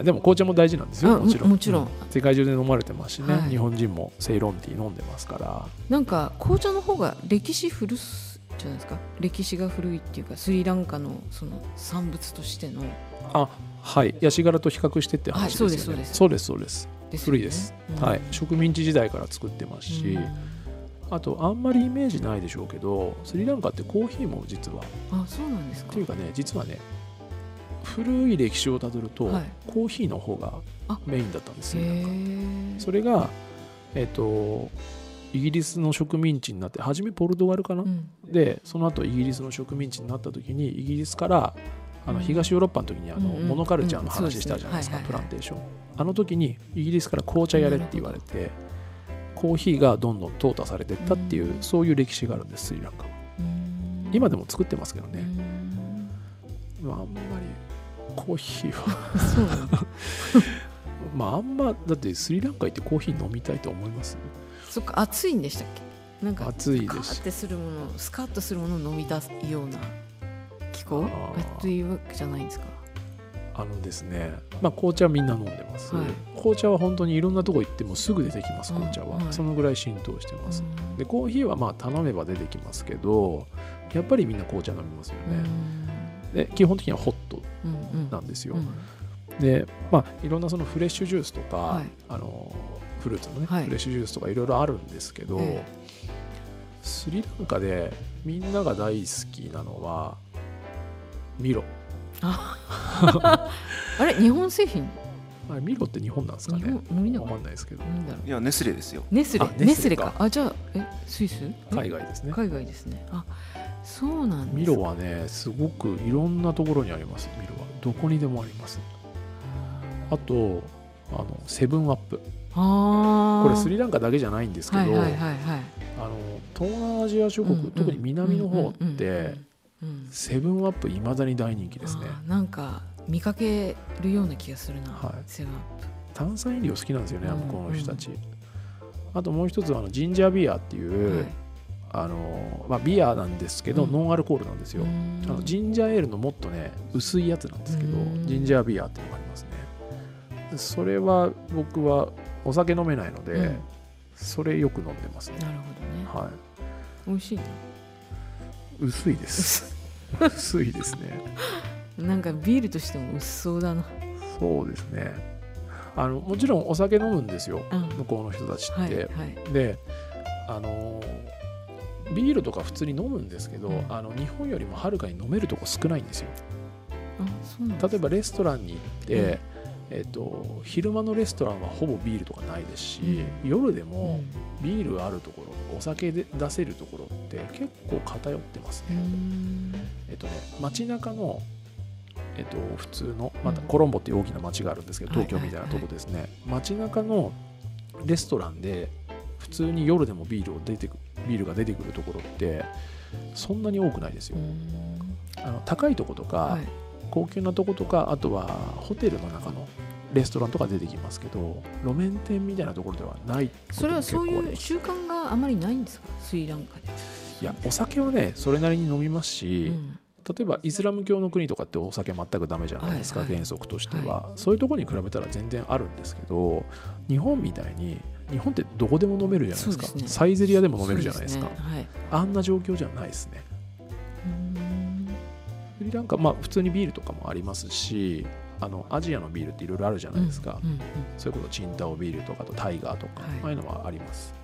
でも紅茶も大事なんですよあもちろん。ももちろん。う世界中で飲まれてますしね、はい。日本人もセイロンティー飲んでますから。なんか紅茶の方が歴史古すじゃないですか。歴史が古いっていうかスリランカのその産物としての。あはい。ヤシ殻と比較してって話ですよね、はいそうですそうです。そうですです。古いです、うん。はい。植民地時代から作ってますし、あとあんまりイメージないでしょうけどスリランカってコーヒーも実は。うんあそうなんですか。っていうかね実はね古い歴史をたどると、はい。コーヒーの方があメインだったんですよ。へえそれがえっ、とイギリスの植民地になって初めポルトガルかな、うん。でその後イギリスの植民地になった時にイギリスからあのうん。東ヨーロッパの時にあの、モノカルチャーの話したじゃないですか、プランテーション。あの時にイギリスから紅茶やれって言われてコーヒーがどんどん淘汰されてったっていう、うん。そういう歴史があるんですスリランカは。うん。今でも作ってますけどね、うん。まあ、あんまりコーヒーは。まああんまだってスリランカ行ってコーヒー飲みたいと思います？そっか暑いんでしたっけ？なんか暑いですしってするものスカッとするものを飲み出すような気候？あー。というわけじゃないんですか？あのですね、まあ、紅茶はみんな飲んでます、はい。紅茶は本当にいろんなとこ行ってもすぐ出てきます紅茶は、うんはい。そのぐらい浸透してます、うん。でコーヒーはまあ頼めば出てきますけどやっぱりみんな紅茶飲みますよね、で基本的にはホットうんうん。なんですよ、うん。でまあいろんなそのフレッシュジュースとか、はい。あのフルーツのね、はい。フレッシュジュースとかいろいろあるんですけど、えスリランカでみんなが大好きなのはミロ。あれ日本製品？あれミロって日本なんですか日ね本飲みなわかんないですけど。いやネスレですよ。ネスレ？あネスレか。か。あじゃあえスイス？え海外ですね。海外ですね。あそうなんです。ミロはねすごくいろんなところにあります。ミロは。どこにでもあります。あとあのセブンアップ。あこれスリランカだけじゃないんですけど、あの東南アジア諸国、特に南の方って、うんセブンアップいまだに大人気ですね。なんか見かけるような気がするな、はい。セブンアッ炭酸飲料好きなんですよね、うん。向こうの人たち、あともう一つはあのジンジャービアっていう、はい。あのまあ、ビアなんですけど、うん。ノンアルコールなんですよ、うん。あのジンジャーエールのもっとね薄いやつなんですけど、うん。ジンジャービアっていうのがありますね。それは僕はお酒飲めないので、うん。それよく飲んでますね。なるほどね。は美味しいない薄いです。薄いですねなんかビールとしても薄そうだな。そうですね。あのもちろんお酒飲むんですよ。うん。向こうの人たちって、はいはい。であのビールとか普通に飲むんですけど、うん。あの日本よりもはるかに飲めるとこ少ないんですよ。例えばレストランに行って、うん。えっと昼間のレストランはほぼビールとかないですし、う夜でうもん。ビールあるところお酒で出せるところって結構偏ってますうね。ん。えっとね街中のえっと、普通のまたうんコロンボっていう大きな街があるんですけど、はい東京みたいなとこですね、街中のレストランで普通に夜でもビールを出てくビールが出てくるところってそんなに多くないですよ、あの高いとことか、はい。高級なとことかあとはホテルの中のレストランとか出てきますけど路面店みたいなところではないそれはそういう習慣があまりないんですか？スリランカで。いやお酒はねそれなりに飲みますし、うん例えばイスラム教の国とかってお酒全くダメじゃないですか、はいはい。原則としては、そういうところに比べたら全然あるんですけど日本みたいに日本ってどこでも飲めるじゃないですか。ね。サイゼリアでも飲めるじゃないですか。そうね。はい。あんな状況じゃないですね。うん。スリランカまあ普通にビールとかもありますしあのアジアのビールっていろいろあるじゃないですか、うんうんそれこそチンタオビールとかあとタイガーとか、はい。ああいうのはあります。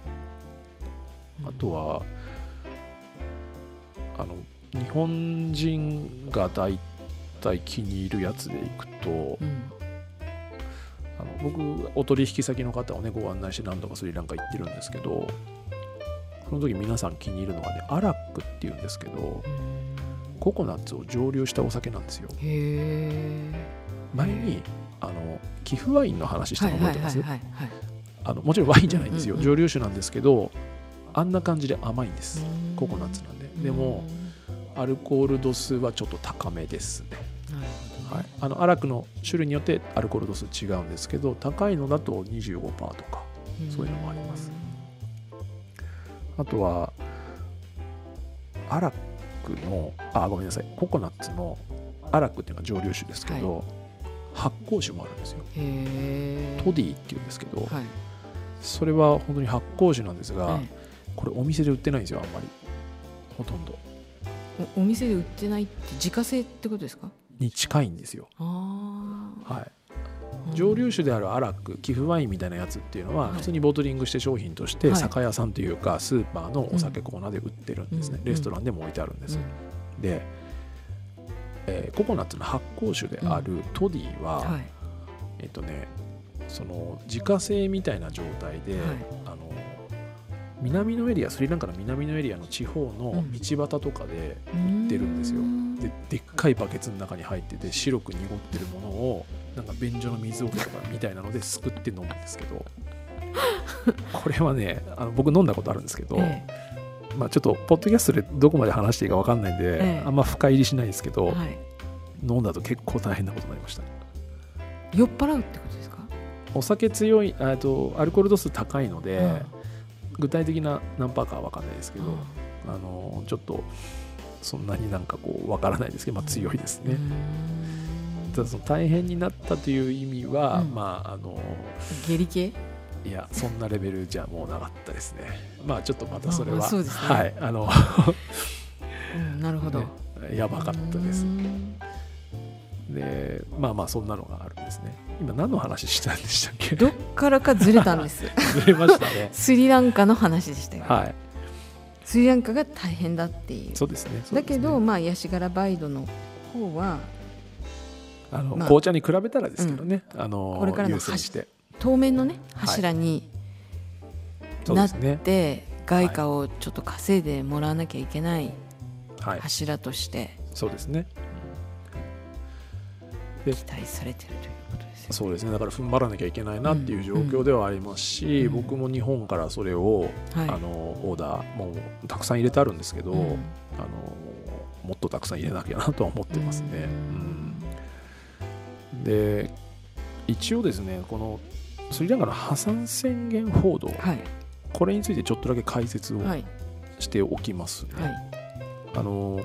うん。あとはあの日本人が大体気に入るやつでいくとうんあの僕お取引先の方をねご案内して何度かスリランカ行ってるんですけどその時皆さん気に入るのがねアラックっていうんですけどココナッツを蒸留したお酒なんですよ。前にあの寄付ワインの話したの覚えてます？もちろんワインじゃないんですよ、蒸留酒なんですけどあんな感じで甘いんです。うん。ココナッツなんで。でもアルコール度数はちょっと高めですね、はい、あのアラクの種類によってアルコール度数違うんですけど高いのだと25%とかそういうのもあります。あとはアラクのあごめんなさい。ココナッツのアラクっていうのは蒸留酒ですけど、発酵酒もあるんですよ。トディっていうんですけど、はい。それは本当に発酵酒なんですが、はい。これお店で売ってないんですよあんまり。ほとんどおお店で売ってないって自家製ってことですか？に近いんですよ。はい。蒸留酒であるアラック寄付ワインみたいなやつっていうのははい。普通にボトリングして商品としてはい。酒屋さんというかスーパーのお酒コーナーで売ってるんですね、うん。レストランでも置いてあるんです、うん。で、えーココナッツの発酵酒であるトディは、はい。えっとねその自家製みたいな状態で、はい。あの南のエリアスリランカの南のエリアの地方のうん。道端とかで売ってるんですよ。ででっかいバケツの中に入ってて白く濁ってるものをなんか便所の水桶とかみたいなのですくって飲むんですけど。これはねあの僕飲んだことあるんですけど、えまあ、ちょっとポッドキャストでどこまで話していいか分かんないんで、ええ。あんま深入りしないですけど、えはい。飲んだと結構大変なことになりました。酔っ払うってことですか？お酒強いあとアルコール度数高いので、うん具体的な何パーかは分かんないですけど、うん。あのちょっとそんなになんかこう分からないですけど、まあ、強いですね、ただその大変になったという意味は、うん。まああの下痢系？いやそんなレベルじゃもうなかったですね。まあちょっとまたそれはあそうですね。はいあの、うんなるほど。ねやばかったです。うんでまあまあそんなのがあるんですね。今何の話したんでしたっけ？どっからかずれたんです。ずれましたね。スリランカの話でしたよはい。スリランカが大変だっていう。そうですね。ね。だけど、まあヤシガラバイドの方はあの、まあ紅茶に比べたらですけどね、あのこれからの当面のね柱になっそうですね。て、外貨をちょっと稼いでもらわなきゃいけない。はい。柱として。そうですね期待されてるということですよそうですね。だから踏ん張らなきゃいけないなっていう状況ではありますし、うん。僕も日本からそれを、はい。あのオーダーもうたくさん入れてあるんですけど、うん。あのもっとたくさん入れなきゃなとは思ってますね。うん。で一応ですねこのスリランカの破産宣言報道はい。これについてちょっとだけ解説をはい。しておきますね。はい。あの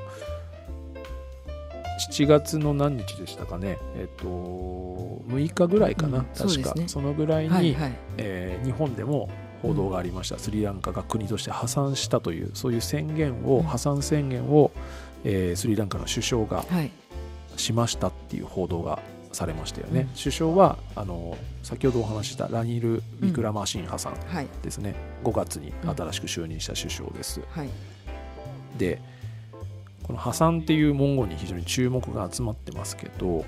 7月の何日でしたかね、えっと、6日ぐらいかな、うん確か。そのぐらいに、はいはい。えー日本でも報道がありました、スリランカが国として破産したというそういう宣言を、うん。破産宣言を、えースリランカの首相がはい。しましたっていう報道がされましたよね、うん。首相はあの先ほどお話ししたラニル・ウィクラマシンハさんはい。ですね、5月に新しく就任した首相です、はい。でここの破産っていう文言に非常に注目が集まってますけど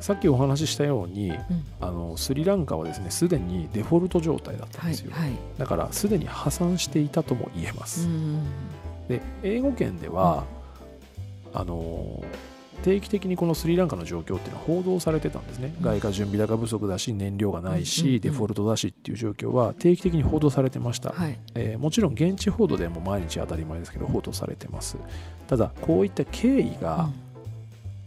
さっきお話ししたようにうん。あのスリランカはですねすでにデフォルト状態だったんはいですよ、はいだからすでに破産していたとも言えまうす、んで英語圏では、あの定期的にこのスリランカの状況っていうのは報道されてたんですね、うん。外貨準備高不足だし燃料がないし、うんうんうんデフォルトだしっていう状況は定期的に報道されてました、はい。えーもちろん現地報道でも毎日当たり前ですけど報道されてます。ただこういった経緯が、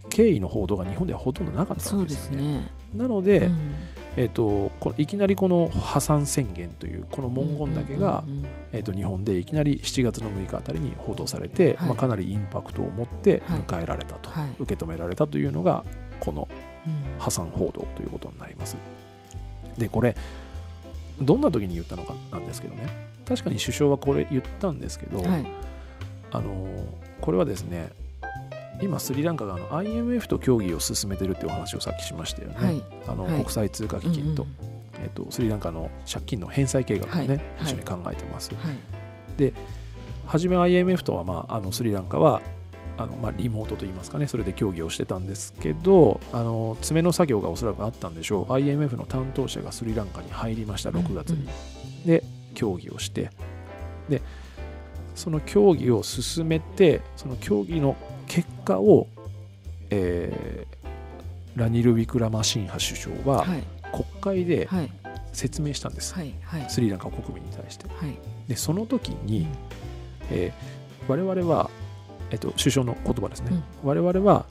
経緯の報道が日本ではほとんどなかったんでよね。ね。なので、うんえー、といきなりこの破産宣言というこの文言だけが、えー、と日本でいきなり7月の6日あたりに報道されて、はい。まあ、かなりインパクトを持ってはい。迎えられたと、はい。受け止められたというのがこのうん。破産報道ということになります。でこれどんな時に言ったのかなんですけどね。確かに首相はこれ言ったんですけど、はい。あのこれはですね今スリランカがあの IMF と協議を進めてるっていうお話をさっきしましたよね、はい。あのはい。国際通貨基金と,、うんえっとスリランカの借金の返済計画をね、はい。一緒に考えてます、うんはい。初め IMF とは、まあ、あのスリランカはあの、まあ、リモートといいますかねそれで協議をしてたんですけどあの詰めの作業がおそらくあったんでしょう。IMF の担当者がスリランカに入りました6月に、うん。で協議をして。でその協議を進めてその協議の結果を、えーラニル・ウィクラマシンハ首相ははい。国会ではい。説明したんです、はい。はい。スリランカ国民に対して。はい。でその時に、えー我々は、えっと、首相の言葉ですね、我々は、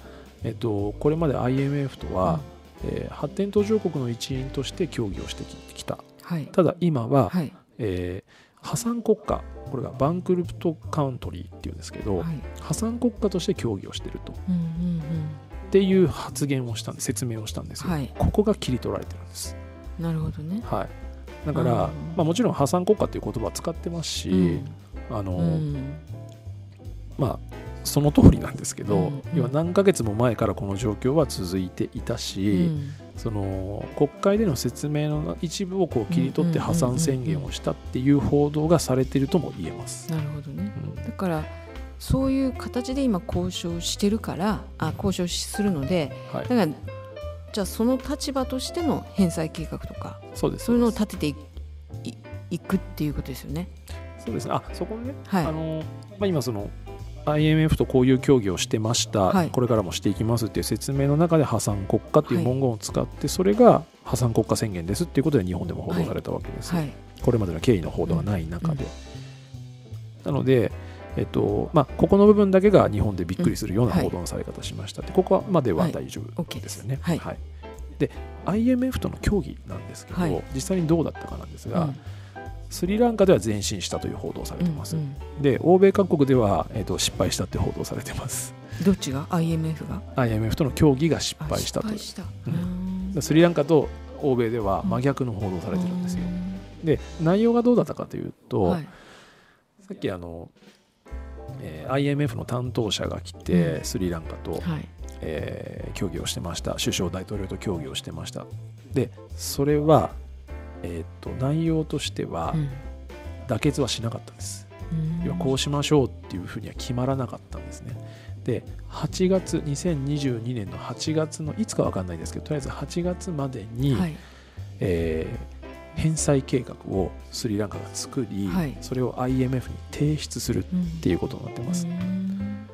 えっと、これまで IMF とは、えー発展途上国の一員として協議をしてきた。はい。ただ今は、はい。えー破産国家これがバンクルプトカントリーっていうんですけど、はい。破産国家として協議をしていると。っうんうん。ていう発言をしたんで説明をしたんですよ、うんはい。ここが切り取られてるんです、なるほどね。はい、だから、うんまあ、もちろん破産国家っていう言葉は使ってますし、うん。あのうん。まあその通りなんですけど、うんうん。要は何ヶ月も前からこの状況は続いていたし、うんその国会での説明の一部をこう切り取って破産宣言をしたっていう報道がされているとも言えます。なるほどね。うん。だからそういう形で今交渉してるからあ交渉するのではい。だからじゃあその立場としての返済計画とかそうです。そういうのを立てていくっていうことですよね。そうです。ねあそこね、はい。あのまあ、今その IMF とこういう協議をしてました、はい。これからもしていきますっていう説明の中で破産国家っていうはい。文言を使って、それが破産国家宣言ですっていうことで日本でも報道されたわけです。はい。これまでの経緯の報道がない中で。なので、えっとまあ、ここの部分だけが日本でびっくりするようなうんはい。報道のされ方しましたって、ここまでははい。大丈夫ですよね。はい。で IMF との協議なんですけど、はい。実際にどうだったかなんですが、うんスリランカでは前進したという報道されてます。うんうん。で欧米各国では、えっと失敗したって報道されてます。どっちが？IMF が？IMF との協議が失敗したと。スリランカと欧米では真逆の報道されてるんですよ。うで内容がどうだったかというと、はい。さっきあの、えー IMF の担当者が来て、うん。スリランカと、はい。えー協議をしてました。首相大統領と協議をしてました。でそれは、えー、と内容としてはうん。妥結はしなかったんです、うん。要はこうしましょうっていうふうには決まらなかったんですね。で8月2022年の8月のいつかわかんないですけどとりあえず8月までに、はい。えー返済計画をスリランカが作り、はい。それを IMF に提出するうんっていうことになってます。うん。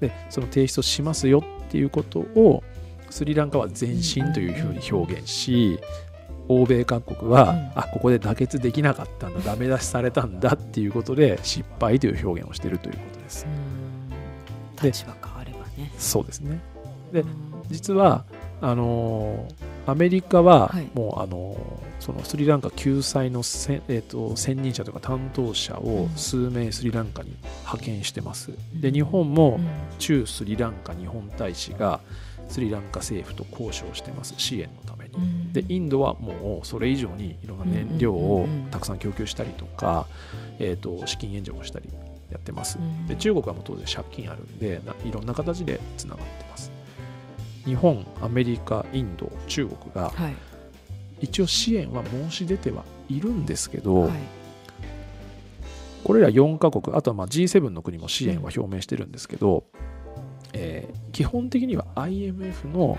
でその提出をしますよっていうことをスリランカは前進というふうに表現し欧米各国は、うん。あここで妥結できなかったんだダメ出しされたんだっていうことで失敗という表現をしているということです。立場変わればね。そうですね。でうん。実はあのーアメリカははい。もう、あのーそのスリランカ救済のせ、えー、と専任者というか担当者をうん。数名スリランカに派遣してます。でうん。日本も、うん。駐スリランカ日本大使がスリランカ政府と交渉してます。支援のでインドはもうそれ以上にいろんな燃料うんをたくさん供給したりとか、えー、と資金援助をしたりやってます。うん。で中国はもう当然借金あるんでないろんな形でつながってます。日本アメリカインド中国がはい。一応支援は申し出てはいるんですけど、はい。これら4カ国あとはまあ G7 の国も支援は表明してるんですけど、基本的には IMF の、はい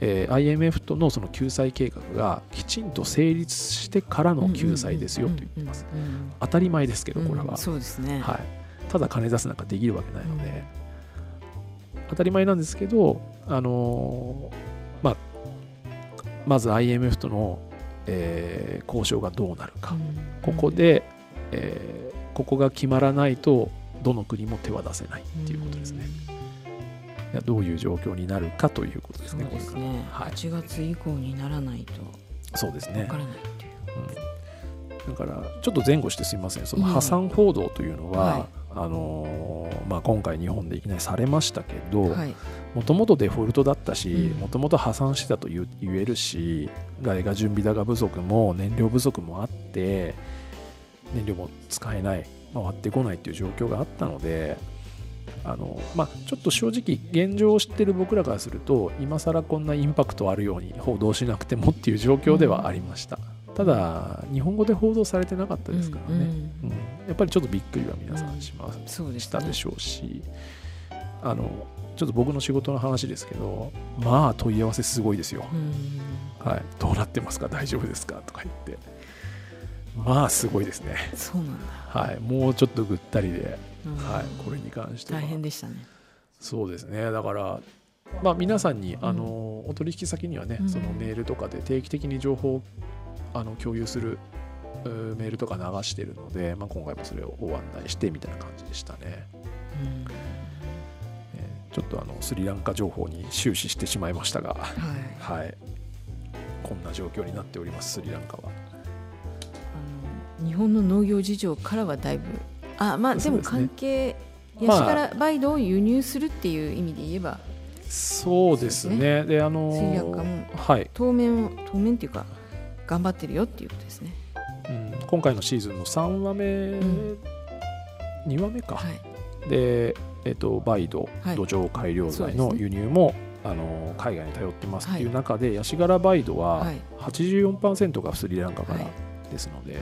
えー IMF とのその救済計画がきちんと成立してからの救済ですよと言ってます。うんうんうん当たり前ですけどこれはうん、そうですねはい、ただ金出すなんかできるわけないので、当たり前なんですけど、あのーまあ、まず IMF との、えー交渉がどうなるか、ここで、えーここが決まらないとどの国も手は出せないっていうことですね。どういう状況になるかということですそうね。ですね、これから。はい、8月以降にならないとそうですね。わか。らないっていう、うん、だからちょっと前後してすみません。その破産報道というのは、はい。あのーまあ、今回日本でいきなりされましたけどはい。もともとデフォルトだったしうん。もともと破産してたと言えるし外貨準備高不足も燃料不足もあって燃料も使えない回ってこないっていう状況があったのであの、まあ、ちょっと正直現状を知ってる僕らからすると今更こんなインパクトあるように報道しなくてもっていう状況ではありました、ただ日本語で報道されてなかったですからね、うんうんうん。やっぱりちょっとびっくりは皆さんします、そうですね。したでしょうし。あのちょっと僕の仕事の話ですけどまあ問い合わせすごいですよ、うんはい、どうなってますか？大丈夫ですか？とか言って。まあすごいですね、そうなんだ、はい、もうちょっとぐったりで、うんはい、これに関しては。大変でしたね。そうですね。だからまあ皆さんに、んあのお取引先にはね、うん。そのメールとかで定期的に情報をあの共有するメールとか流してるので、まあ、今回もそれをご案内してみたいな感じでしたね。うん。えーちょっとあのスリランカ情報に終始してしまいましたが、はい。はい、こんな状況になっておりますスリランカは。あの日本の農業事情からはだいぶあまあでも関係まあヤシからバイドを輸入するっていう意味で言えば。そうですね。であのスリランカもはい、当面を当面っていうか頑張ってるよっていうことですね。うん、今回のシーズンの3話目、ん。2話目か、はい。で、えっとバイド、はい。土壌改良剤の輸入も、あの海外に頼ってますっていう中で、ヤシ殻バイドははい。84%がスリランカからはい。ですので、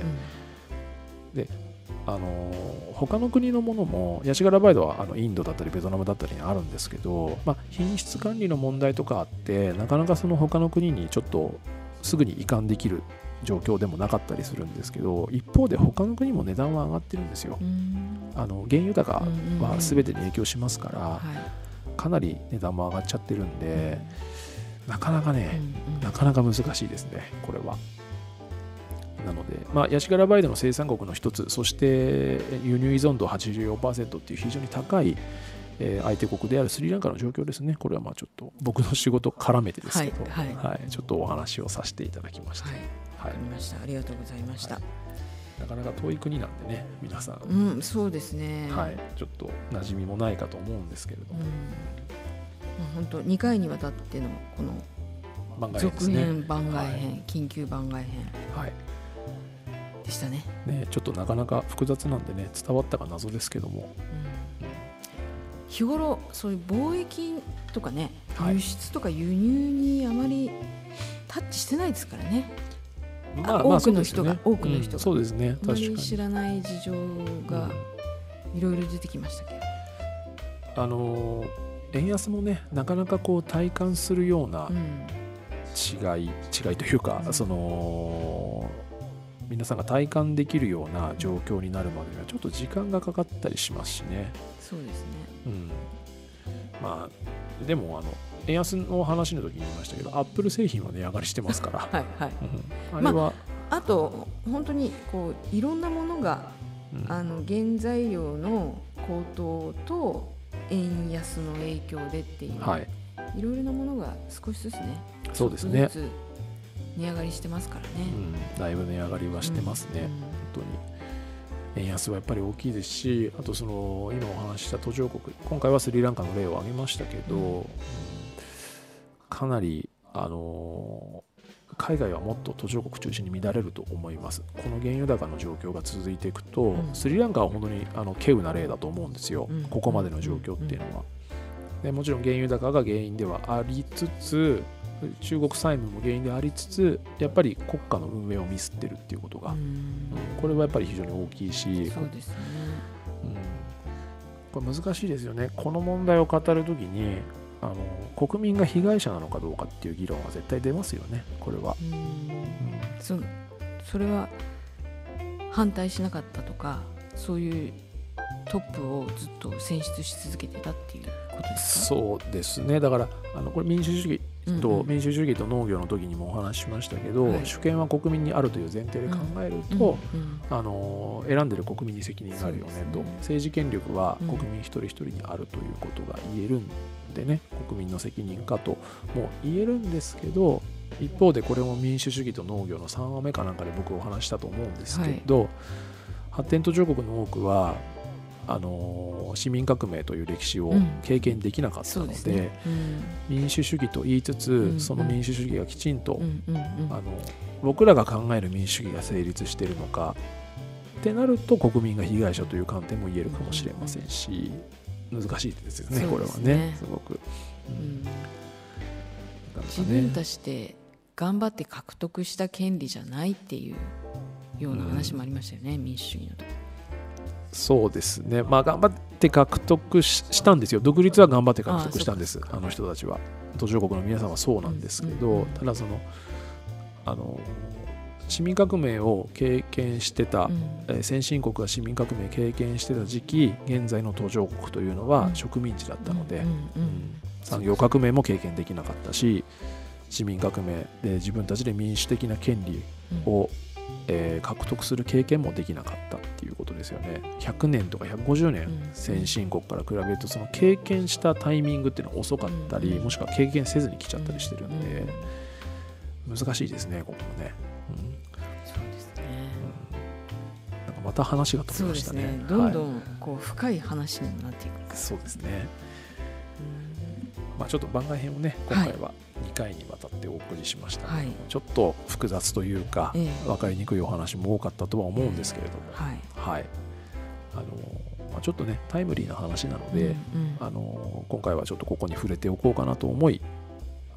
うんあの他の国のものもヤシ殻バイドはあのインドだったりベトナムだったりにあるんですけど、まあ、品質管理の問題とかあってなかなかその他の国にちょっとすぐに移管できる状況でもなかったりするんですけど一方で他の国も値段は上がってるんですよ。うん。あの原油高はうん全てに影響しますからはい。かなり値段も上がっちゃってるんでなかなかね、なかなか難しいですね、これは。なので、まあ、ヤシガラバイドの生産国の一つ、そして輸入依存度84%っていう非常に高い、えー相手国であるスリランカの状況ですね、これはまあちょっと僕の仕事絡めてですけど、はいはい。ちょっとお話をさせていただきました。はい。はい。ました。ありがとうございました、なかなか遠い国なんでね、皆さん、うんそうですね。はい、ちょっと馴染みもないかと思うんですけれどうん。も、本当2回にわたってのこの番外編ね。続編番外編、緊急番外編。はいでしたね、ね、ちょっとなかなか複雑なんでね、伝わったか謎ですけども、うん。日頃そういう貿易とかね、はい。輸出とか輸入にあまりタッチしてないですからね。ま多くの人がそうですよね。多くの人が。うんそうですね、あま確かに。り知らない事情がいろいろ出てきましたけど、あのー円安もねなかなかこう体感するようなうん。違い、違いというか、うん。その皆さんが体感できるような状況になるまでにはちょっと時間がかかったりしますしね、そうですね。うん、まあでもあの円安の話の時に言いましたけどアップル製品は値上がりしてますから、はいはい。うん。あれは、あと本当にこういろんなものがうん。あの原材料の高騰と円安の影響でっていう、はい、いろいろなものが少しずつねそうですね値上がりしてますからね。うん、だいぶ値上がりはしてますね、うん。本当に。円安はやっぱり大きいですしあとその今お話しした途上国今回はスリランカの例を挙げましたけど、うん。うんかなりあのー海外はもっと途上国中心に乱れると思います。この原油高の状況が続いていくと、うん。スリランカは本当にあの稀有な例だと思うんですよ、うん。ここまでの状況っていうのは、でもちろん原油高が原因ではありつつ中国債務も原因でありつつやっぱり国家の運営をミスってるっていうことが、うん。うんこれはやっぱり非常に大きいし、そうですね。うん。これ難しいですよね。この問題を語るときにああの国民が被害者なのかどうかっていう議論は絶対出ますよね。これは。うん。うん。そそれは反対しなかったとかそういうトップをずっと選出し続けてたっていうことですか？そうですね。だからあのこれ民主主義と、民主主義と農業の時にもお話ししましたけど、はい。主権は国民にあるという前提で考えると、うんうんあの選んでる国民に責任があるよねと。ね。政治権力はうん国民一人一人にあるということが言えるんでね、国民の責任かとも言えるんですけど一方でこれも民主主義と農業の3話目かなんかで僕お話ししたと思うんですけど、発展途上国の多くはあの市民革命という歴史をうん。経験できなかったので,、ですね。うん。民主主義と言いつつ、うんその民主主義がきちんと、うんうんうん。あの僕らが考える民主主義が成立しているのかってなると国民が被害者という観点も言えるかもしれませんし難しいですよねそうこれはねねすごく、ううん。んなかなか自分たちで頑張って獲得した権利じゃないっていうような話もありましたよね、民主主義の時そうですね。まあ頑張って獲得ししたんですよ。独立は頑張って獲得したんです。あの人たちは。途上国の皆さんはそうなんですけど、うん。うんただそのあの市民革命を経験してた、うん。えー先進国が市民革命経験してた時期現在の途上国というのはうん。植民地だったので、産業革命も経験できなかったし市民革命で自分たちで民主的な権利うん。を、えー獲得する経験もできなかったっていうことですよね。100年とか150年、うん。先進国から比べるとその経験したタイミングっていうのは遅かったり、うん。もしくは経験せずに来ちゃったりしてるんで、うん。難しいですねここもね、そうですね。うん、なんかまた話が飛びましたね。ね。どんどはい。んこう深い話にもなっていく、そうですね。うん。まあ、ちょっと番外編をね今回は2回にわたってお送りしました、はい。ちょっと複雑というか、ええ。分かりにくいお話も多かったとは思うんですけれども、はい。はい。あのまあ、ちょっとねタイムリーな話なので、うんうん。あの今回はちょっとここに触れておこうかなと思い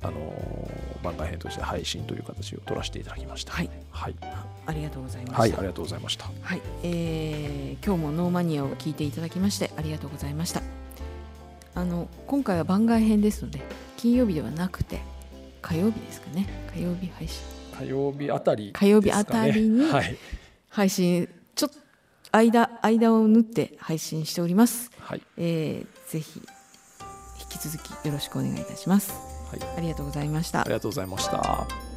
あの番外編として配信という形を取らせていただきました。はい、はい、あありがとうございました、はい、ありがとうございました。はい、えー今日もノーマニアを聞いていただきましてありがとうございました。あの今回は番外編ですので金曜日ではなくて火曜日ですかね火曜日配信火曜日あたり、火曜日あたりにはい、配信ちょっと間間を縫って配信しております。はい、えーぜひ引き続きよろしくお願いいたします。はい、ありがとうございましたあり。がとうございました。